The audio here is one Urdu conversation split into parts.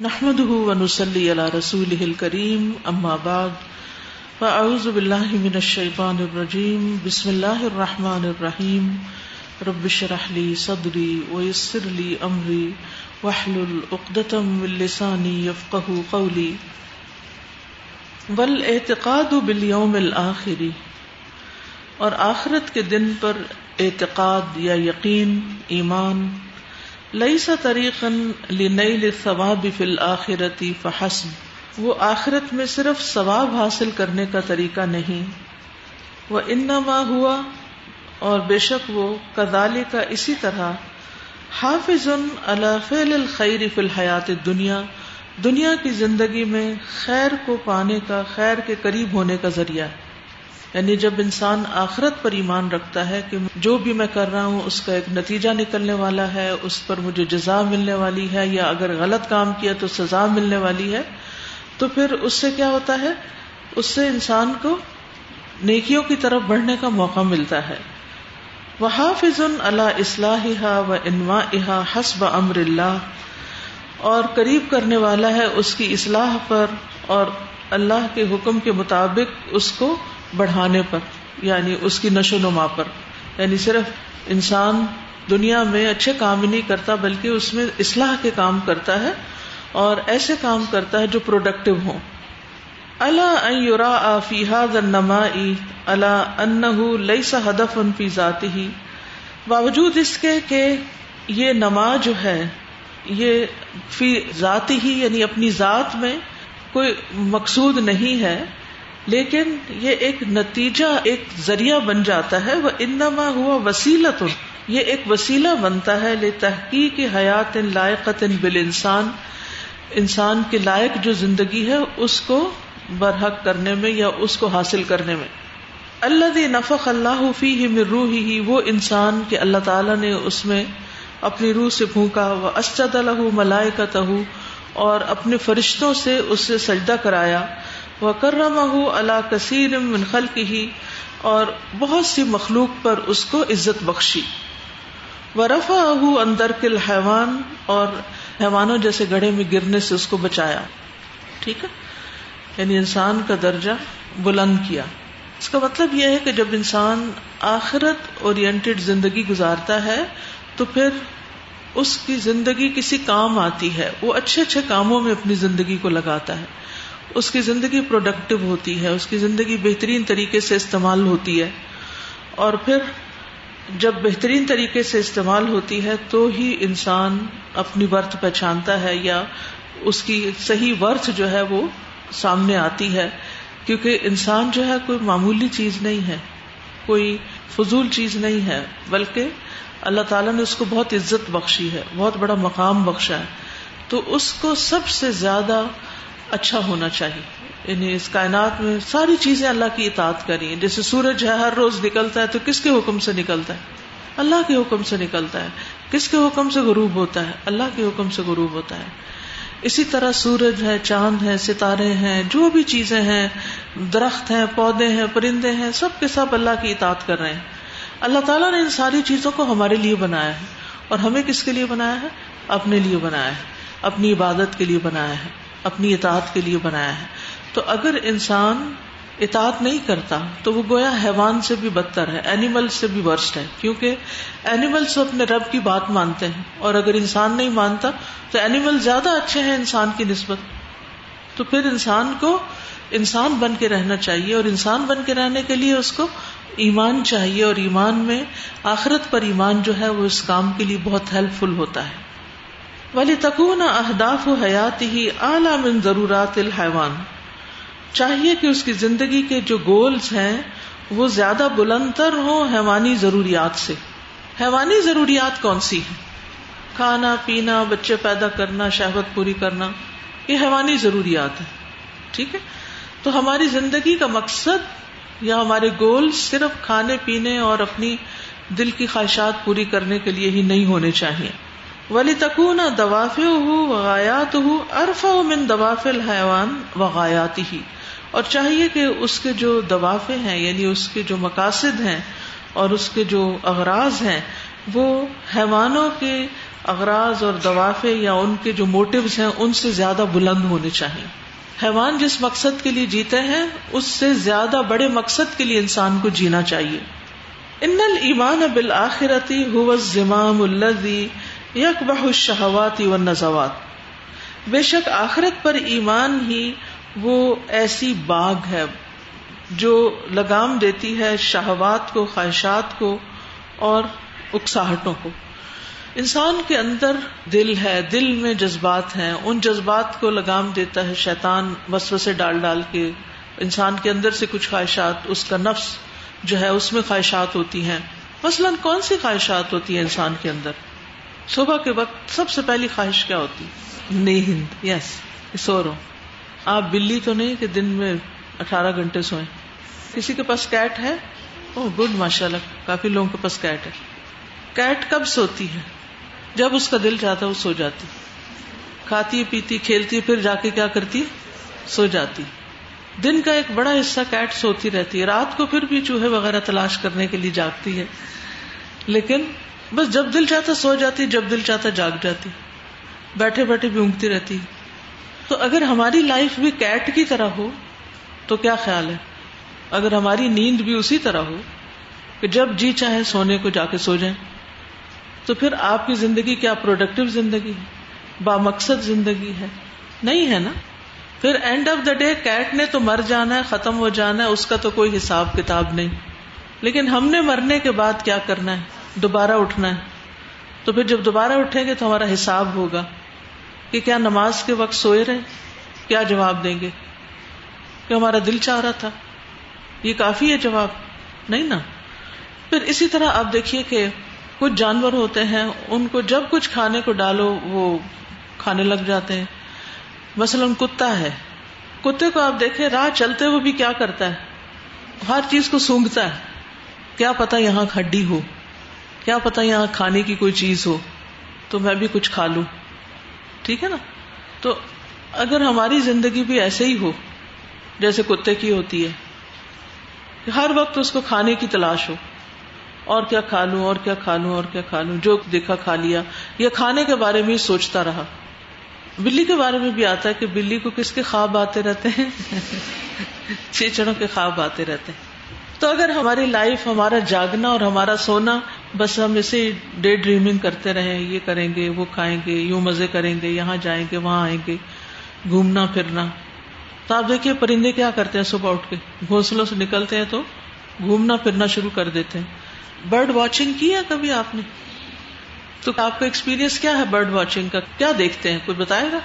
نحمده ونسلي على رسوله الكريم، أما بعد، فأعوذ بالله من الشيطان الرجيم. بسم الله الرحمن الرحيم. رب شرح لي صدري ويسر لي أمري، واحلل عقدة من لساني يفقه قولي. والاعتقاد باليوم الآخر، اور آخرت کے دن پر اعتقاد یا یقین، ایمان لئی طریقا لنیل الثواب فی الاخرتی فحسب۔ وہ آخرت میں صرف ثواب حاصل کرنے کا طریقہ نہیں۔ وہ انما ہوا اور بے شک وہ کدال کا اسی طرح، حافظ فعل الخیر فی الحیات دنیا دنیا کی زندگی میں خیر کو پانے کا، خیر کے قریب ہونے کا ذریعہ۔ یعنی جب انسان آخرت پر ایمان رکھتا ہے کہ جو بھی میں کر رہا ہوں، اس کا ایک نتیجہ نکلنے والا ہے، اس پر مجھے جزا ملنے والی ہے، یا اگر غلط کام کیا تو سزا ملنے والی ہے، تو پھر اس سے کیا ہوتا ہے؟ اس سے انسان کو نیکیوں کی طرف بڑھنے کا موقع ملتا ہے۔ وہ حافظ اللہ اصلاح و انوا احا حسب امر اللہ اور قریب کرنے والا ہے اس کی اصلاح پر اور اللہ کے حکم کے مطابق اس کو بڑھانے پر یعنی اس کی نشو نما پر۔ یعنی صرف انسان دنیا میں اچھے کام ہی نہیں کرتا، بلکہ اس میں اصلاح کے کام کرتا ہے اور ایسے کام کرتا ہے جو پروڈکٹیو ہوں۔ اللہ یورا فیحاد نما اللہ ان لئی سا ہدف ان فی ذاتی ہی باوجود اس کے کہ یہ نما جو ہے، یہ فی ذاتی ہی یعنی اپنی ذات میں کوئی مقصود نہیں ہے لیکن یہ ایک نتیجہ، ایک ذریعہ بن جاتا ہے وہ انما ہوا وسیلت یہ ایک وسیلہ بنتا ہے لے تحقیق حیات لائقت بال انسان انسان کے لائق جو زندگی ہے، اس کو برحق کرنے میں یا اس کو حاصل کرنے میں۔ اللہ نفق اللہ فی ہی روح ہی وہ انسان کے اللہ تعالیٰ نے اس میں اپنی روح سے پھونکا۔ وہ اسد الح ملائے اور اپنے فرشتوں سے اس سے سجدہ کرایا۔ وہ کرم اللہ کثیر منخل کی اور بہت سی مخلوق پر اس کو عزت بخشی۔ وہ رفا اندر کل حیوان اور حیوانوں جیسے گڑھے میں گرنے سے اس کو بچایا۔ ٹھیک ہے؟ یعنی انسان کا درجہ بلند کیا۔ اس کا مطلب یہ ہے کہ جب انسان آخرت اورینٹیڈ زندگی گزارتا ہے، تو پھر اس کی زندگی کسی کام آتی ہے۔ وہ اچھے اچھے کاموں میں اپنی زندگی کو لگاتا ہے۔ اس کی زندگی پروڈکٹیو ہوتی ہے، اس کی زندگی بہترین طریقے سے استعمال ہوتی ہے۔ اور پھر جب بہترین طریقے سے استعمال ہوتی ہے تو ہی انسان اپنی ورتھ پہچانتا ہے یا اس کی صحیح ورتھ جو ہے وہ سامنے آتی ہے۔ کیونکہ انسان جو ہے کوئی معمولی چیز نہیں ہے، کوئی فضول چیز نہیں ہے، بلکہ اللہ تعالیٰ نے اس کو بہت عزت بخشی ہے، بہت بڑا مقام بخشا ہے۔ تو اس کو سب سے زیادہ اچھا ہونا چاہیے۔ یعنی اس کائنات میں ساری چیزیں اللہ کی اطاعت کری جیسے سورج ہے، ہر روز نکلتا ہے، تو کس کے حکم سے نکلتا ہے؟ اللہ کے حکم سے نکلتا ہے۔ کس کے حکم سے غروب ہوتا ہے؟ اللہ کے حکم سے غروب ہوتا ہے۔ اسی طرح سورج ہے، چاند ہے، ستارے ہیں، جو بھی چیزیں ہیں، درخت ہیں، پودے ہیں، پرندے ہیں، سب کے سب اللہ کی اطاعت کر رہے ہیں۔ اللہ تعالیٰ نے ان ساری چیزوں کو ہمارے لیے بنایا ہے۔ اور ہمیں کس کے لیے بنایا ہے؟ اپنے لیے بنایا ہے۔ اپنی عبادت کے لیے بنایا ہے۔ اپنی اطاعت کے لیے بنایا ہے۔ تو اگر انسان اطاعت نہیں کرتا، تو وہ گویا حیوان سے بھی بدتر ہے اینیمل سے بھی ورسٹ ہے۔ کیونکہ اینیملس اپنے رب کی بات مانتے ہیں۔ اور اگر انسان نہیں مانتا، تو اینیمل زیادہ اچھے ہیں انسان کی نسبت۔ تو پھر انسان کو انسان بن کے رہنا چاہیے، اور انسان بن کے رہنے کے لیے اس کو ایمان چاہیے۔ اور ایمان میں آخرت پر ایمان جو ہے، وہ اس کام کے لیے بہت ہیلپ فل ہوتا ہے۔ ولی تکون اہداف و حیات ہی اعلی من ضرورات الحیوان چاہیے کہ اس کی زندگی کے جو گولز ہیں، وہ زیادہ بلند تر ہوں حیوانی ضروریات سے۔ حیوانی ضروریات کون سی ہیں؟ کھانا، پینا، بچے پیدا کرنا، شہوت پوری کرنا، یہ حیوانی ضروریات ہے ٹھیک ہے؟ تو ہماری زندگی کا مقصد یا ہمارے گول صرف کھانے، پینے اور اپنی دل کی خواہشات پوری کرنے کے لیے ہی نہیں ہونے چاہیے۔ ولی تکون دواف ہو وغیات ہو ارف من دواف الحیوان وغایات ہی اور چاہیے کہ اس کے جو دوافے ہیں یعنی اس کے جو مقاصد ہیں اور اس کے جو اغراض ہیں، وہ حیوانوں کے اغراض اور دوافے یا ان کے جو موٹوز ہیں، ان سے زیادہ بلند ہونے چاہیے۔ حیوان جس مقصد کے لیے جیتے ہیں، اس سے زیادہ بڑے مقصد کے لیے انسان کو جینا چاہیے۔ ان المان بالآخرتی هو الزمام الذي يقبح الشهوات بے شک آخرت پر ایمان ہی وہ ایسی باغ ہے جو لگام دیتی ہے شہوات کو، خواہشات کو اور اکساہٹوں کو۔ انسان کے اندر دل ہے، دل میں جذبات ہیں۔ ان جذبات کو لگام دیتا ہے شیطان وسو سے ڈال ڈال کے۔ انسان کے اندر سے کچھ خواہشات، اس کا نفس جو ہے، اس میں خواہشات ہوتی ہیں۔ مثلاً کون سی خواہشات ہوتی ہیں انسان کے اندر؟ صبح کے وقت سب سے پہلی خواہش کیا ہوتی؟ نیند یس سو رہو آپ بلی تو نہیں کہ دن میں اٹھارہ گھنٹے سوئیں۔ کسی کے پاس کیٹ ہے؟ او گڈ ماشاء اللہ کافی لوگوں کے پاس کیٹ ہے۔ کیٹ کب سوتی ہے؟ جب اس کا دل چاہتا ہے وہ سو جاتی۔ کھاتی پیتی کھیلتی پھر جا کے کیا کرتی؟ سو جاتی۔ دن کا ایک بڑا حصہ کیٹ سوتی رہتی ہے۔ رات کو پھر بھی چوہے وغیرہ تلاش کرنے کے لیے جاگتی ہے۔ لیکن بس جب دل چاہتا سو جاتی، جب دل چاہتا جاگ جاتی، بیٹھے بیٹھے بھی اونگتی رہتی۔ تو اگر ہماری لائف بھی کیٹ کی طرح ہو، تو کیا خیال ہے؟ اگر ہماری نیند بھی اسی طرح ہو کہ جب جی چاہے سونے کو جا کے سو جائیں، تو پھر آپ کی زندگی کیا پروڈکٹیو زندگی ہے؟ با مقصد زندگی ہے؟ نہیں ہے نا؟ پھر end of the day cat نے تو مر جانا ہے، ختم ہو جانا ہے، اس کا تو کوئی حساب کتاب نہیں۔ لیکن ہم نے مرنے کے بعد کیا کرنا ہے؟ دوبارہ اٹھنا ہے۔ تو پھر جب دوبارہ اٹھیں گے تو ہمارا حساب ہوگا کہ کیا نماز کے وقت سوئے رہے کیا جواب دیں گے؟ کہ ہمارا دل چاہ رہا تھا؟ یہ کافی ہے جواب۔ نہیں نا؟ پھر اسی طرح آپ دیکھیے کہ کچھ جانور ہوتے ہیں، ان کو جب کچھ کھانے کو ڈالو، وہ کھانے لگ جاتے ہیں۔ مثلاً کتا ہے۔ کتے کو آپ دیکھیں، راہ چلتے ہوئے بھی کیا کرتا ہے؟ ہر چیز کو سونگتا ہے۔ کیا پتا یہاں ہڈی ہو۔ کیا پتا یہاں کھانے کی کوئی چیز ہو، تو میں بھی کچھ کھا لوں۔ ٹھیک ہے نا؟ تو اگر ہماری زندگی بھی ایسے ہی ہو، جیسے کتے کی ہوتی ہے ہر وقت اس کو کھانے کی تلاش ہو، اور کیا کھا لوں، اور کیا کھا لوں، اور کیا کھا لوں، جو دیکھا کھا لیا یہ کھانے کے بارے میں سوچتا رہا۔ بلی کے بارے میں بھی آتا ہے کہ بلی کو کس کے خواب آتے رہتے ہیں؟ چیچڑوں کے خواب آتے رہتے ہیں۔ تو اگر ہماری لائف ہمارا جاگنا اور ہمارا سونا، بس ہم اسے ڈے ڈریمنگ کرتے رہے یہ کریں گے، وہ کھائیں گے، یوں مزے کریں گے، یہاں جائیں گے، وہاں آئیں گے، گھومنا، پھرنا۔ تو آپ دیکھیے پرندے کیا کرتے ہیں صبح اٹھ کے؟ گھونسلوں سے نکلتے ہیں تو گھومنا، پھرنا شروع کر دیتے ہیں۔ برڈ واچنگ کی ہے کبھی آپ نے؟ تو آپ کا ایکسپیرئنس کیا ہے برڈ واچنگ کا؟ کیا دیکھتے ہیں؟ کوئی بتائے گا؟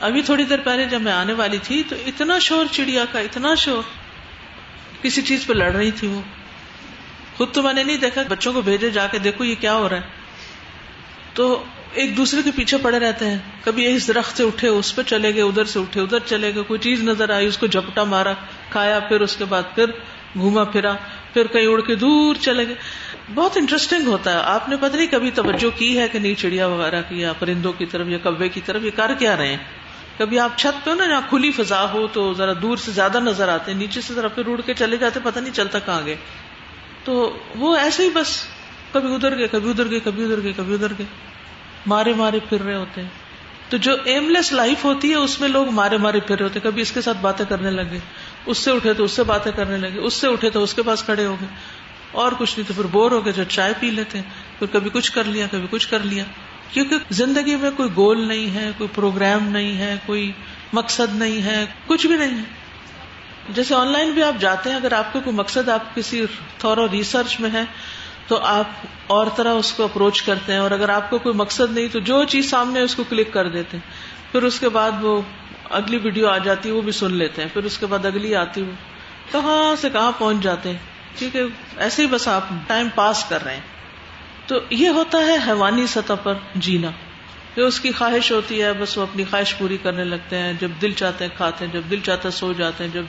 ابھی تھوڑی دیر پہلے جب میں آنے والی تھی تو اتنا شور چڑیا کا، اتنا شور۔ کسی چیز پہ لڑ رہی تھی وہ۔ خود تو میں نے نہیں دیکھا بچوں کو بھیجے جا کے دیکھو یہ کیا ہو رہا ہے۔ تو ایک دوسرے کے پیچھے پڑے رہتے ہیں۔ کبھی اس درخت سے اٹھے، اس پہ چلے گئے، ادھر سے اٹھے، ادھر چلے گئے، کوئی چیز نظر آئی، اس کو جھپٹا مارا، کھایا، پھر اس کے بعد پھر گھوما پھرا، پھر کہیں اڑ کے دور چلے گئے۔ بہت انٹرسٹنگ ہوتا ہے۔ آپ نے پتہ نہیں کبھی توجہ کی ہے کہ نہیں، چڑیا وغیرہ کی یا پرندوں کی طرف یا کبے کی طرف، یہ کر کیا رہے ہیں؟ کبھی آپ چھت پہ ہو نا، جہاں کھلی فضا ہو تو ذرا دور سے زیادہ نظر آتے ہیں، نیچے سے ذرا پھر اڑ کے چلے جاتے پتہ نہیں چلتا کہاں گئے۔ تو وہ ایسے ہی بس، کبھی ادھر گئے، کبھی ادھر گئے، کبھی ادھر گئے، کبھی ادھر گئے۔ مارے مارے پھر رہے ہوتے ہیں۔ تو جو ایم لیس لائف ہوتی ہے، اس میں لوگ مارے مارے پھر رہے ہوتے ہیں۔ کبھی اس کے ساتھ باتیں کرنے لگے، اس سے اٹھے تو اس سے باتیں کرنے لگے، اس سے اٹھے تو اس کے پاس کھڑے ہو گئے۔ اور کچھ نہیں تو پھر بور ہو گئے، جو چائے پی لیتے ہیں۔ پھر کبھی کچھ کر لیا، کبھی کچھ کر لیا۔ کیونکہ زندگی میں کوئی گول نہیں ہے، کوئی پروگرام نہیں ہے، کوئی مقصد نہیں ہے، کچھ بھی نہیں ہے۔ جیسے آن لائن بھی آپ جاتے ہیں، اگر آپ کو کوئی مقصد آپ کسی تھورو ریسرچ میں ہے، تو آپ اور طرح اس کو اپروچ کرتے ہیں۔ اور اگر آپ کو کوئی مقصد نہیں، تو جو چیز سامنے اس کو کلک کر دیتے ہیں۔ پھر اس کے بعد وہ اگلی ویڈیو آ جاتی ہے، وہ بھی سن لیتے ہیں۔ پھر اس کے بعد اگلی آتی وہ کہاں سے کہاں پہنچ جاتے ہیں؟ کیونکہ ایسے ہی بس آپ ٹائم پاس کر رہے ہیں۔ تو یہ ہوتا ہے حیوانی سطح پر جینا۔ جو اس کی خواہش ہوتی ہے، بس وہ اپنی خواہش پوری کرنے لگتے ہیں۔ جب دل چاہتے ہیں کھاتے ہیں، جب دل چاہتا ہے سو جاتے ہیں، جب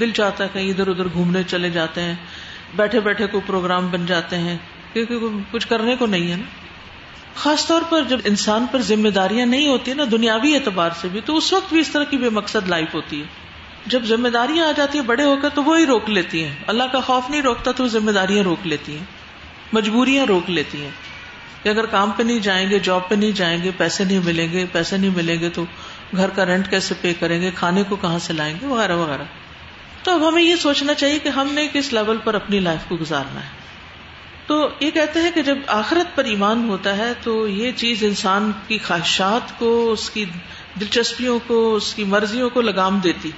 دل چاہتا ہے کہیں ادھر ادھر گھومنے چلے جاتے ہیں، بیٹھے بیٹھے کوئی پروگرام بن جاتے ہیں۔ کیونکہ کچھ کرنے کو نہیں ہے نا۔ خاص طور پر جب انسان پر ذمہ داریاں نہیں ہوتی نا، دنیاوی اعتبار سے بھی، تو اس وقت بھی اس طرح کی بے مقصد لائف ہوتی ہے۔ جب ذمہ داریاں آ جاتی ہیں بڑے ہو کر تو وہی روک لیتی ہیں۔ اللہ کا خوف نہیں روکتا تو ذمہ داریاں روک لیتی ہیں۔ مجبوریاں روک لیتی ہیں کہ اگر کام پہ نہیں جائیں گے جاب پہ نہیں جائیں گے، پیسے نہیں ملیں گے، پیسے نہیں ملیں گے تو گھر کا رینٹ کیسے پے کریں گے، کھانے کو کہاں سے لائیں گے، وغیرہ وغیرہ۔ تو اب ہمیں یہ سوچنا چاہیے کہ ہم نے کس لیول پر اپنی لائف کو گزارنا ہے۔ تو یہ کہتے ہیں کہ جب آخرت پر ایمان ہوتا ہے تو یہ چیز انسان کی خواہشات کو، اس کی دلچسپیوں کو، اس کی مرضیوں کو لگام دیتی۔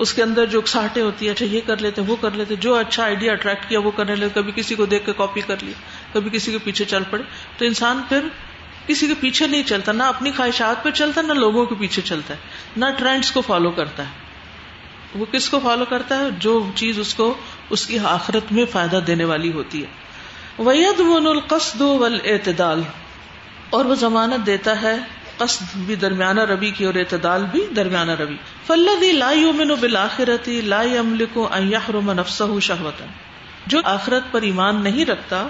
اس کے اندر جو اکساہٹیں ہوتی ہیں اچھا یہ کر لیتے وہ کر لیتے جو اچھا آئیڈیا اٹریکٹ کیا، وہ کرنے لگے، کبھی کسی کو دیکھ کے کاپی کر لیا، کبھی کسی کے پیچھے چل پڑے۔ تو انسان پھر کسی کے پیچھے نہیں چلتا، نہ اپنی خواہشات پہ چلتا، نہ لوگوں کے پیچھے چلتا ہے، نہ ٹرینڈس کو فالو کرتا ہے۔ وہ کس کو فالو کرتا ہے؟ جو چیز اس کو، اس کی آخرت میں فائدہ دینے والی ہوتی ہے۔ وید ون القصد اعتدال اور وہ ضمانت دیتا ہے قصد بھی درمیانہ ربی کی اور اعتدال بھی درمیانہ ربی فلدی لا یومن بالآخرتی لا یملک ان یحرم نفسه شهوتا جو آخرت پر ایمان نہیں رکھتا،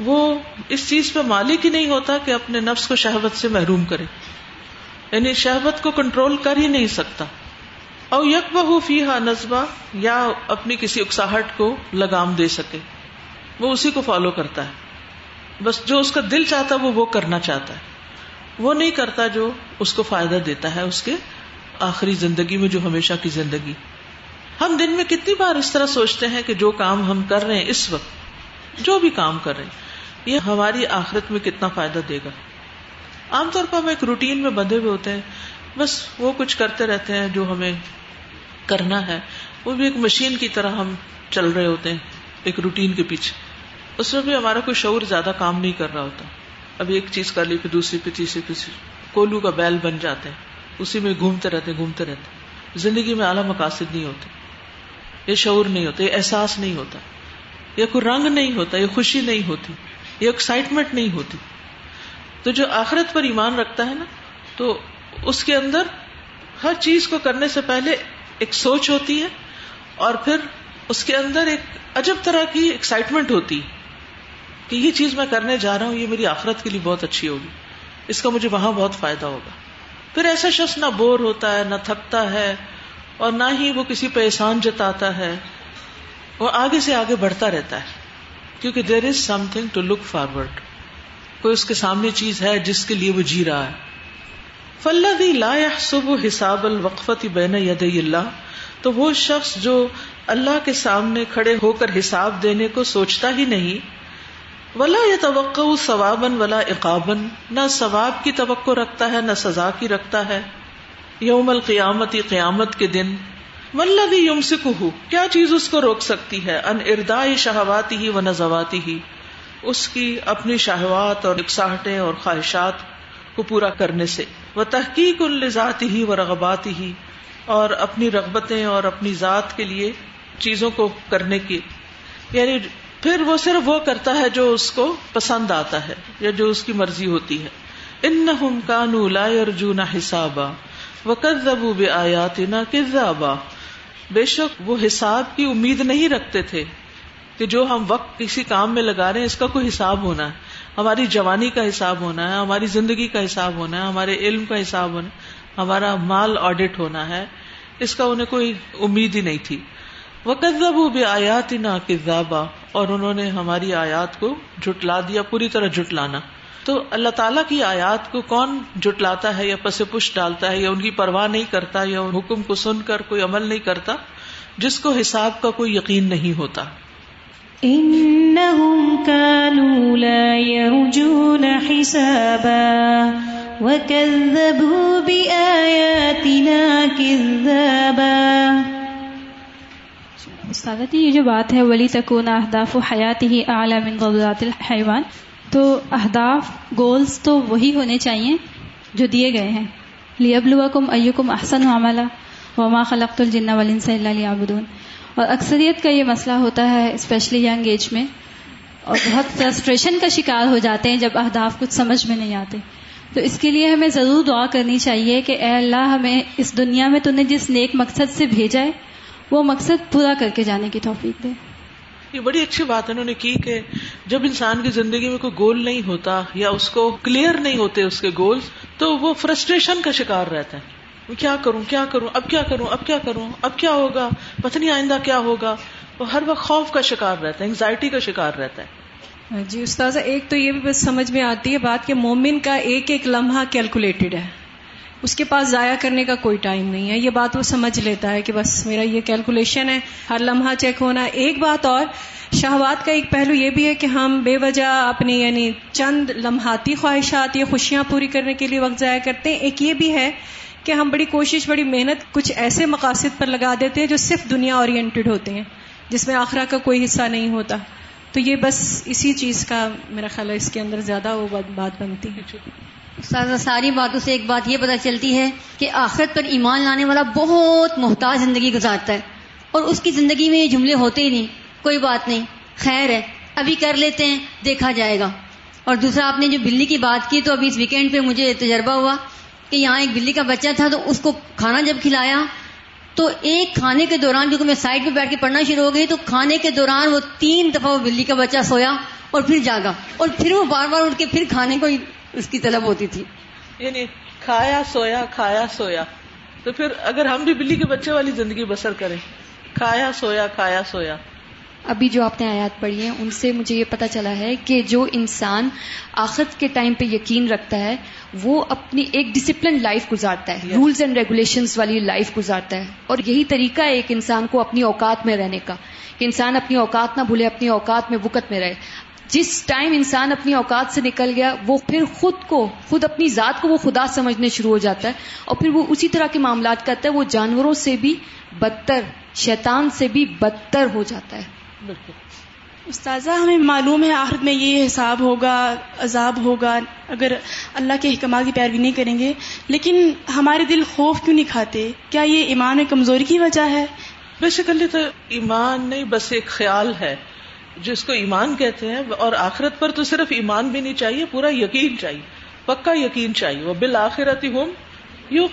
وہ اس چیز پہ مالک ہی نہیں ہوتا کہ اپنے نفس کو شہوت سے محروم کرے۔ یعنی شہوت کو کنٹرول کر ہی نہیں سکتا۔ او یک بہو فی ہا نصبہ، یا اپنی کسی اکساہٹ کو لگام دے سکے۔ وہ اسی کو فالو کرتا ہے۔ بس جو اس کا دل چاہتا وہ وہ کرنا چاہتا ہے۔ وہ نہیں کرتا جو اس کو فائدہ دیتا ہے اس کے آخری زندگی میں جو ہمیشہ کی زندگی۔ ہم دن میں کتنی بار اس طرح سوچتے ہیں کہ جو کام ہم کر رہے ہیں اس وقت، جو بھی کام کر رہے ہیں، یہ ہماری آخرت میں کتنا فائدہ دے گا۔ عام طور پر ہم ایک روٹین میں بندھے ہوئے ہوتے ہیں، بس وہ کچھ کرتے رہتے ہیں جو ہمیں کرنا ہے۔ وہ بھی ایک مشین کی طرح ہم چل رہے ہوتے ہیں، ایک روٹین کے پیچھے۔ اس میں بھی ہمارا کوئی شعور زیادہ کام نہیں کر رہا ہوتا۔ ابھی ایک چیز کر لی، پھر دوسری پہ تیسری پہ کولو کا بیل بن جاتے ہیں۔ اسی میں گھومتے رہتے گھومتے رہتے۔ زندگی میں اعلیٰ مقاصد نہیں ہوتے۔ یہ شعور نہیں ہوتا، یہ احساس نہیں ہوتا۔ یہ کوئی رنگ نہیں ہوتا، یہ خوشی نہیں ہوتی، یہ ایکسائٹمنٹ نہیں ہوتی۔ تو جو آخرت پر ایمان رکھتا ہے نا، تو اس کے اندر ہر چیز کو کرنے سے پہلے ایک سوچ ہوتی ہے اور پھر اس کے اندر ایک عجب طرح کی ایکسائٹمنٹ ہوتی ہے۔ کہ یہ چیز میں کرنے جا رہا ہوں، یہ میری آخرت کے لیے بہت اچھی ہوگی۔ اس کا مجھے وہاں بہت فائدہ ہوگا۔ پھر ایسا شخص نہ بور ہوتا ہے، نہ تھکتا ہے، اور نہ ہی وہ کسی پہ احسان جتاتا ہے، وہ آگے سے آگے بڑھتا رہتا ہے۔ کیونکہ there is something to look forward کوئی اس کے سامنے چیز ہے جس کے لیے وہ جی رہا ہے۔ فلدی لا صب حساب الوقفتی بین ید اللہ تو وہ شخص جو اللہ کے سامنے کھڑے ہو کر حساب دینے کو سوچتا ہی نہیں ولا یہ توقع ثوابن ولا اقابن نہ ثواب کی توقع رکھتا ہے، نہ سزا کی رکھتا ہے۔ یوم القیامتی قیامت کے دن۔ ولدی یم سے کیا چیز اس کو روک سکتی ہے؟ ان اردا شہواتی ہی و نزواتی ہی اس کی اپنی شہوات اور اکساہٹیں اور خواہشات کو پورا کرنے سے۔ وہ تحقیق الزاتی ہی و رغباتی ہی اور اپنی رغبتیں اور اپنی ذات کے لیے چیزوں کو کرنے کی۔ یعنی پھر وہ صرف وہ کرتا ہے جو اس کو پسند آتا ہے یا جو اس کی مرضی ہوتی ہے۔ ان کانو لا ارجون حسابا وکذبوا بآیاتنا کذابا۔ بے شک وہ حساب کی امید نہیں رکھتے تھے کہ جو ہم وقت کسی کام میں لگا رہے ہیں، اس کا کوئی حساب ہونا ہے۔ ہماری جوانی کا حساب ہونا ہے، ہماری زندگی کا حساب ہونا ہے، ہمارے علم کا حساب ہونا ہے، ہمارا مال آڈٹ ہونا ہے۔ اس کا انہیں کوئی امید ہی نہیں تھی۔ وہ قزب آیات نہ کزابا اور انہوں نے ہماری آیات کو جٹلا دیا، پوری طرح جٹلانا تو اللہ تعالیٰ کی آیات کو کون جٹلاتا ہے یا پس پش ڈالتا ہے، یا ان کی پرواہ نہیں کرتا، یا ان حکم کو سن کر کوئی عمل نہیں کرتا، جس کو حساب کا کوئی یقین نہیں ہوتا۔ استادتی یہ جو بات ہے، ولی تکون اہداف و حیات ہی اعلی من غضات الحیوان. تو اہداف گولس تو وہی ہونے چاہیے جو دیے گئے ہیں. لیبلوا کم ایوکم احسن عملہ وما خلقت الجن والانس الا ليعبدون اور اکثریت کا یہ مسئلہ ہوتا ہے اسپیشلی ینگ ایج میں، اور بہت فرسٹریشن کا شکار ہو جاتے ہیں جب اہداف کچھ سمجھ میں نہیں آتے. تو اس کے لیے ہمیں ضرور دعا کرنی چاہیے کہ اے اللہ، ہمیں اس دنیا میں تو نے جس نیک مقصد سے بھیجا ہے وہ مقصد پورا کر کے جانے کی توفیق دے۔ یہ بڑی اچھی بات انہوں نے کی کہ جب انسان کی زندگی میں کوئی گول نہیں ہوتا یا اس کو کلیئر نہیں ہوتے اس کے گول تو وہ فرسٹریشن کا شکار رہتا ہے کیا کروں کیا کروں اب کیا کروں اب کیا کروں اب کیا ہوگا پتہ نہیں آئندہ کیا ہوگا۔ وہ ہر وقت خوف کا شکار رہتا ہے انگزائٹی کا شکار رہتا ہے جی استاذہ ایک تو یہ بھی بس سمجھ میں آتی ہے بات کہ مومن کا ایک ایک لمحہ کیلکولیٹڈ ہے۔ اس کے پاس ضائع کرنے کا کوئی ٹائم نہیں ہے۔ یہ بات وہ سمجھ لیتا ہے کہ بس میرا یہ کیلکولیشن ہے۔ ہر لمحہ چیک ہونا۔ ایک بات اور، شہوات کا ایک پہلو یہ بھی ہے کہ ہم بے وجہ اپنی یعنی چند لمحاتی خواہشات یا خوشیاں پوری کرنے کے لیے وقت ضائع کرتے ہیں۔ ایک یہ بھی ہے کہ ہم بڑی کوشش، بڑی محنت کچھ ایسے مقاصد پر لگا دیتے ہیں جو صرف دنیا اورینٹیڈ ہوتے ہیں، جس میں آخرہ کا کوئی حصہ نہیں ہوتا۔ تو یہ بس اسی چیز کا میرا خیال ہے، اس کے اندر زیادہ وہ بات بنتی ہے۔ ساری باتوں سے ایک بات یہ پتہ چلتی ہے کہ آخرت پر ایمان لانے والا بہت محتاج زندگی گزارتا ہے اور اس کی زندگی میں یہ جملے ہوتے ہی نہیں، کوئی بات نہیں، خیر ہے، ابھی کر لیتے ہیں، دیکھا جائے گا۔ اور دوسرا، آپ نے جو بلی کی بات کی تو ابھی اس ویکینڈ پہ مجھے تجربہ ہوا کہ یہاں ایک بلی کا بچہ تھا تو اس کو کھانا جب کھلایا تو ایک کھانے کے دوران، کیونکہ میں سائڈ پہ بیٹھ کے پڑھنا شروع ہو گئی تو کھانے کے دوران وہ تین دفعہ وہ بلی کا بچہ سویا اور پھر جاگا اور پھر وہ بار بار اٹھ کے پھر کھانے کو اس کی طلب ہوتی تھی۔ یعنی کھایا سویا کھایا سویا۔ تو پھر اگر ہم بھی بلی کے بچے والی زندگی بسر کریں کھایا سویا کھایا سویا۔ ابھی جو آپ نے آیات پڑھی ہیں ان سے مجھے یہ پتا چلا ہے کہ جو انسان آخرت کے ٹائم پہ یقین رکھتا ہے وہ اپنی ایک ڈسپلن لائف گزارتا ہے رولز اینڈ ریگولیشنز والی لائف گزارتا ہے۔ اور یہی طریقہ ہے ایک انسان کو اپنی اوقات میں رہنے کا۔ کہ انسان اپنی اوقات نہ بھولے اپنی اوقات میں وقت میں رہے۔ جس ٹائم انسان اپنی اوقات سے نکل گیا وہ پھر خود کو خود اپنی ذات کو وہ خدا سمجھنے شروع ہو جاتا ہے اور پھر وہ اسی طرح کے معاملات کرتا ہے وہ جانوروں سے بھی بدتر شیطان سے بھی بدتر ہو جاتا ہے۔ بالکل۔ استاذہ ہمیں معلوم ہے آخرت میں یہ حساب ہوگا عذاب ہوگا اگر اللہ کے حکمات کی پیروی نہیں کریں گے لیکن ہمارے دل خوف کیوں نہیں کھاتے؟ کیا یہ ایمان میں کمزوری کی وجہ ہے؟ بیسیکلی تو ایمان نہیں بس ایک خیال ہے۔ جس کو ایمان کہتے ہیں، اور آخرت پر تو صرف ایمان بھی نہیں چاہیے، پورا یقین چاہیے، پکا یقین چاہیے۔ وہ بالآخرتی ہوں یو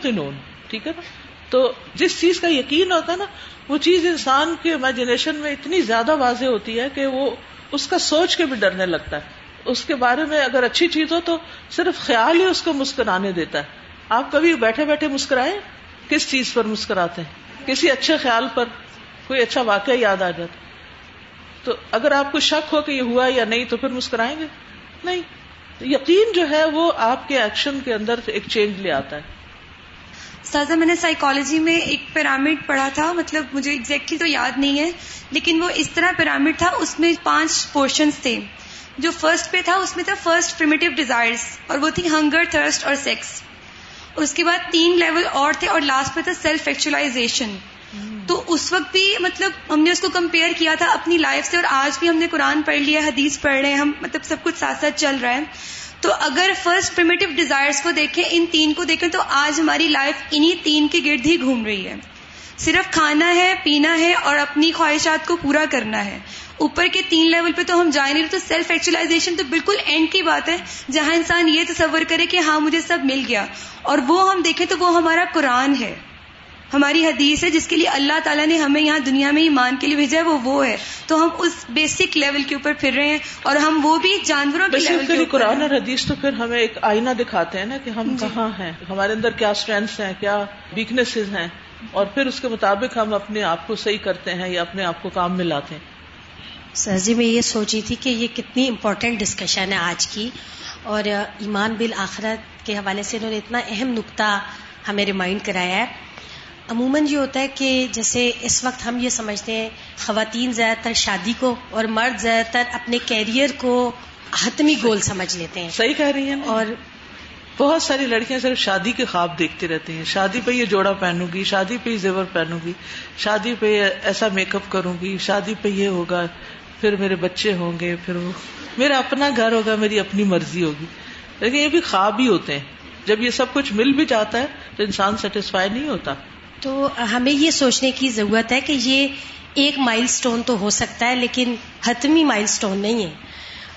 ٹھیک ہے نا؟ تو جس چیز کا یقین ہوتا ہے نا، وہ چیز انسان کے امیجنیشن میں اتنی زیادہ واضح ہوتی ہے کہ وہ اس کا سوچ کے بھی ڈرنے لگتا ہے۔ اس کے بارے میں اگر اچھی چیز ہو تو صرف خیال ہی اس کو مسکرانے دیتا ہے۔ آپ کبھی بیٹھے بیٹھے مسکرائے کس چیز پر مسکراتے ہیں؟ کسی اچھے خیال پر؟ کوئی اچھا واقعہ یاد آ جاتا تو اگر آپ کو شک ہو کہ یہ ہوا یا نہیں تو پھر مسکرائیں گے؟ نہیں. یقین جو ہے وہ آپ کے ایکشن کے اندر ایک چینج لے آتا ہے۔ سازا، میں نے سائیکالوجی میں ایک پیرامڈ پڑھا تھا مطلب مجھے ایگزیکٹلی تو یاد نہیں ہے، لیکن وہ اس طرح پیرامڈ تھا، اس میں پانچ پورشنس تھے۔ جو فرسٹ پہ تھا، اس میں تھا فرسٹ پریمیٹو ڈیزائرس اور وہ تھی ہنگر تھرسٹ اور سیکس اس کے بعد تین لیول اور تھے، اور لاسٹ پہ تھا سیلف ایکچولاشن تو اس وقت بھی مطلب ہم نے اس کو کمپیئر کیا تھا اپنی لائف سے اور آج بھی ہم نے قرآن پڑھ لیا حدیث پڑھ رہے ہیں ہم مطلب سب کچھ ساتھ ساتھ چل رہا ہے۔ تو اگر فرسٹ پرمیٹو ڈیزائرس کو دیکھیں، ان تین کو دیکھیں تو آج ہماری لائف انہی تین کے گرد ہی گھوم رہی ہے۔ صرف کھانا ہے، پینا ہے اور اپنی خواہشات کو پورا کرنا ہے۔ اوپر کے تین لیول پہ تو ہم جائیں نہیں رہے، تو سیلف ایکچولاشن تو بالکل اینڈ کی بات ہے۔ جہاں انسان یہ تصور کرے کہ ہاں مجھے سب مل گیا اور وہ ہم دیکھیں تو وہ ہمارا قرآن ہے۔ ہماری حدیث ہے جس کے لیے اللہ تعالیٰ نے ہمیں یہاں دنیا میں ایمان کے لیے بھیجا ہے وہ وہ ہے۔ تو ہم اس بیسک لیول کے اوپر پھر رہے ہیں اور ہم وہ بھی جانوروں کے لیول کے قرآن اور حدیث تو پھر ہمیں ایک آئینہ دکھاتے ہیں نا کہ ہم جی۔ کہاں ہیں ہمارے اندر کیا اسٹرینگس ہیں کیا ویکنیس ہیں۔ اور پھر اس کے مطابق ہم اپنے آپ کو صحیح کرتے ہیں یا اپنے آپ کو کام میں لاتے ہیں۔ سر جی میں یہ سوچی تھی کہ یہ کتنی امپورٹینٹ ڈسکشن ہے آج کی۔ اور ایمان بل آخرت کے حوالے سے انہوں نے اتنا اہم نقطہ ہمیں ریمائنڈ کرایا ہے۔ عموماً یہ ہوتا ہے کہ جیسے اس وقت ہم یہ سمجھتے ہیں خواتین زیادہ تر شادی کو اور مرد زیادہ تر اپنے کیریئر کو حتمی گول سمجھ لیتے ہیں۔ صحیح کہہ رہی ہیں۔ اور بہت ساری لڑکیاں صرف شادی کے خواب دیکھتے رہتے ہیں۔ شادی پہ یہ جوڑا پہنوں گی شادی پہ یہ زیور پہنوں گی شادی پہ ایسا میک اپ کروں گی شادی پہ یہ ہوگا پھر میرے بچے ہوں گے پھر وہ میرا اپنا گھر ہوگا میری اپنی مرضی ہوگی۔ لیکن یہ بھی خواب ہی ہوتے ہیں۔ جب یہ سب کچھ مل بھی جاتا ہے تو انسان سیٹسفائی نہیں ہوتا۔ تو ہمیں یہ سوچنے کی ضرورت ہے کہ یہ ایک مائل سٹون تو ہو سکتا ہے، لیکن حتمی مائل سٹون نہیں ہے۔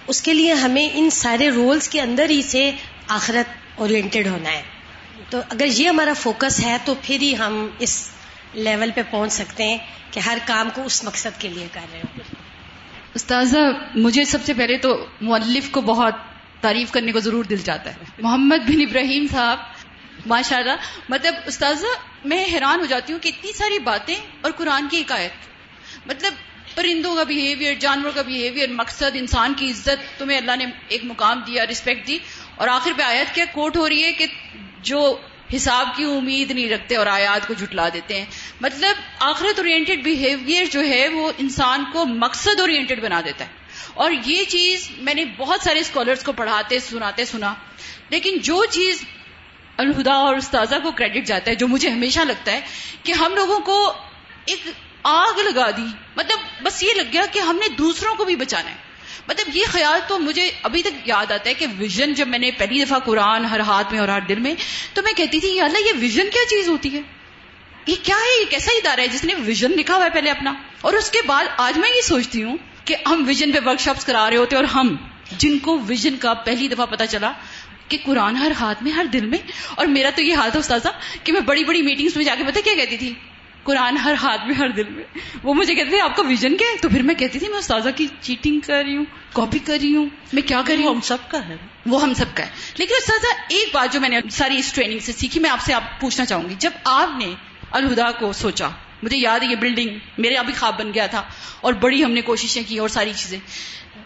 اس کے لیے ہمیں ان سارے رولز کے اندر ہی سے آخرت اورینٹیڈ ہونا ہے۔ تو اگر یہ ہمارا فوکس ہے، تو پھر ہی ہم اس لیول پہ پہنچ سکتے ہیں کہ ہر کام کو اس مقصد کے لیے کر رہے ہوں۔ استاذہ، مجھے سب سے پہلے تو مؤلف کو بہت تعریف کرنے کو ضرور دل جاتا ہے۔ محمد بن ابراہیم صاحب ماشاء اللہ مطلب استاذہ، میں حیران ہو جاتی ہوں کہ اتنی ساری باتیں اور قرآن کی حکایت۔ مطلب پرندوں کا بہیویئر جانوروں کا بہیویئر مقصد، انسان کی عزت، تمہیں اللہ نے ایک مقام دیا رسپیکٹ دی۔ اور آخر پہ آیت کیا کوٹ ہو رہی ہے کہ جو حساب کی امید نہیں رکھتے اور آیات کو جھٹلا دیتے ہیں۔ مطلب آخرت اورینٹیڈ بہیویئر جو ہے، وہ انسان کو مقصد اورینٹیڈ بنا دیتا ہے۔ اور یہ چیز میں نے بہت سارے اسکالرس کو پڑھاتے، سناتے، سنا۔ لیکن جو چیز الہدا اور استاذہ کو کریڈٹ جاتا ہے، جو مجھے ہمیشہ لگتا ہے کہ ہم لوگوں کو ایک آگ لگا دی۔ مطلب بس یہ لگ گیا کہ ہم نے دوسروں کو بھی بچانا ہے۔ مطلب یہ خیال تو مجھے ابھی تک یاد آتا ہے کہ ویژن جب میں نے پہلی دفعہ قرآن ہر ہاتھ میں اور ہر دل میں، تو میں کہتی تھی، یا اللہ، یہ ویژن کیا چیز ہوتی ہے؟ یہ کیا ہے؟ یہ کیسا ادارہ ہے جس نے ویژن لکھا ہوا ہے پہلے اپنا؟ اور اس کے بعد آج میں یہ سوچتی ہوں کہ ہم ویژن پہ ورک شاپس کرا رہے ہوتے اور ہم، جن کو ویژن کا پہلی دفعہ پتا چلا کہ قرآن ہر ہاتھ میں ہر دل میں۔ اور میرا تو یہ حال تھا استاذہ کہ میں بڑی بڑی میٹنگز میں جا کے پتا کیا کہتی تھی؟ قرآن ہر ہاتھ میں ہر دل میں۔ وہ مجھے کہتے تھے آپ کا ویژن کیا ہے؟ تو پھر میں کہتی تھی میں استاذہ کی چیٹنگ کر رہی ہوں کاپی کر رہی ہوں۔ میں کیا کر رہی ہوں؟ ہم سب کا ہے۔ وہ ہم سب کا ہے۔ لیکن استاذہ ایک بات جو میں نے ساری اس ٹریننگ سے سیکھی میں آپ سے آپ پوچھنا چاہوں گی۔ جب آپ نے الہدا کو سوچا مجھے یاد ہے یہ بلڈنگ میرے ابھی خواب بن گیا تھا اور بڑی ہم نے کوششیں کی اور ساری چیزیں۔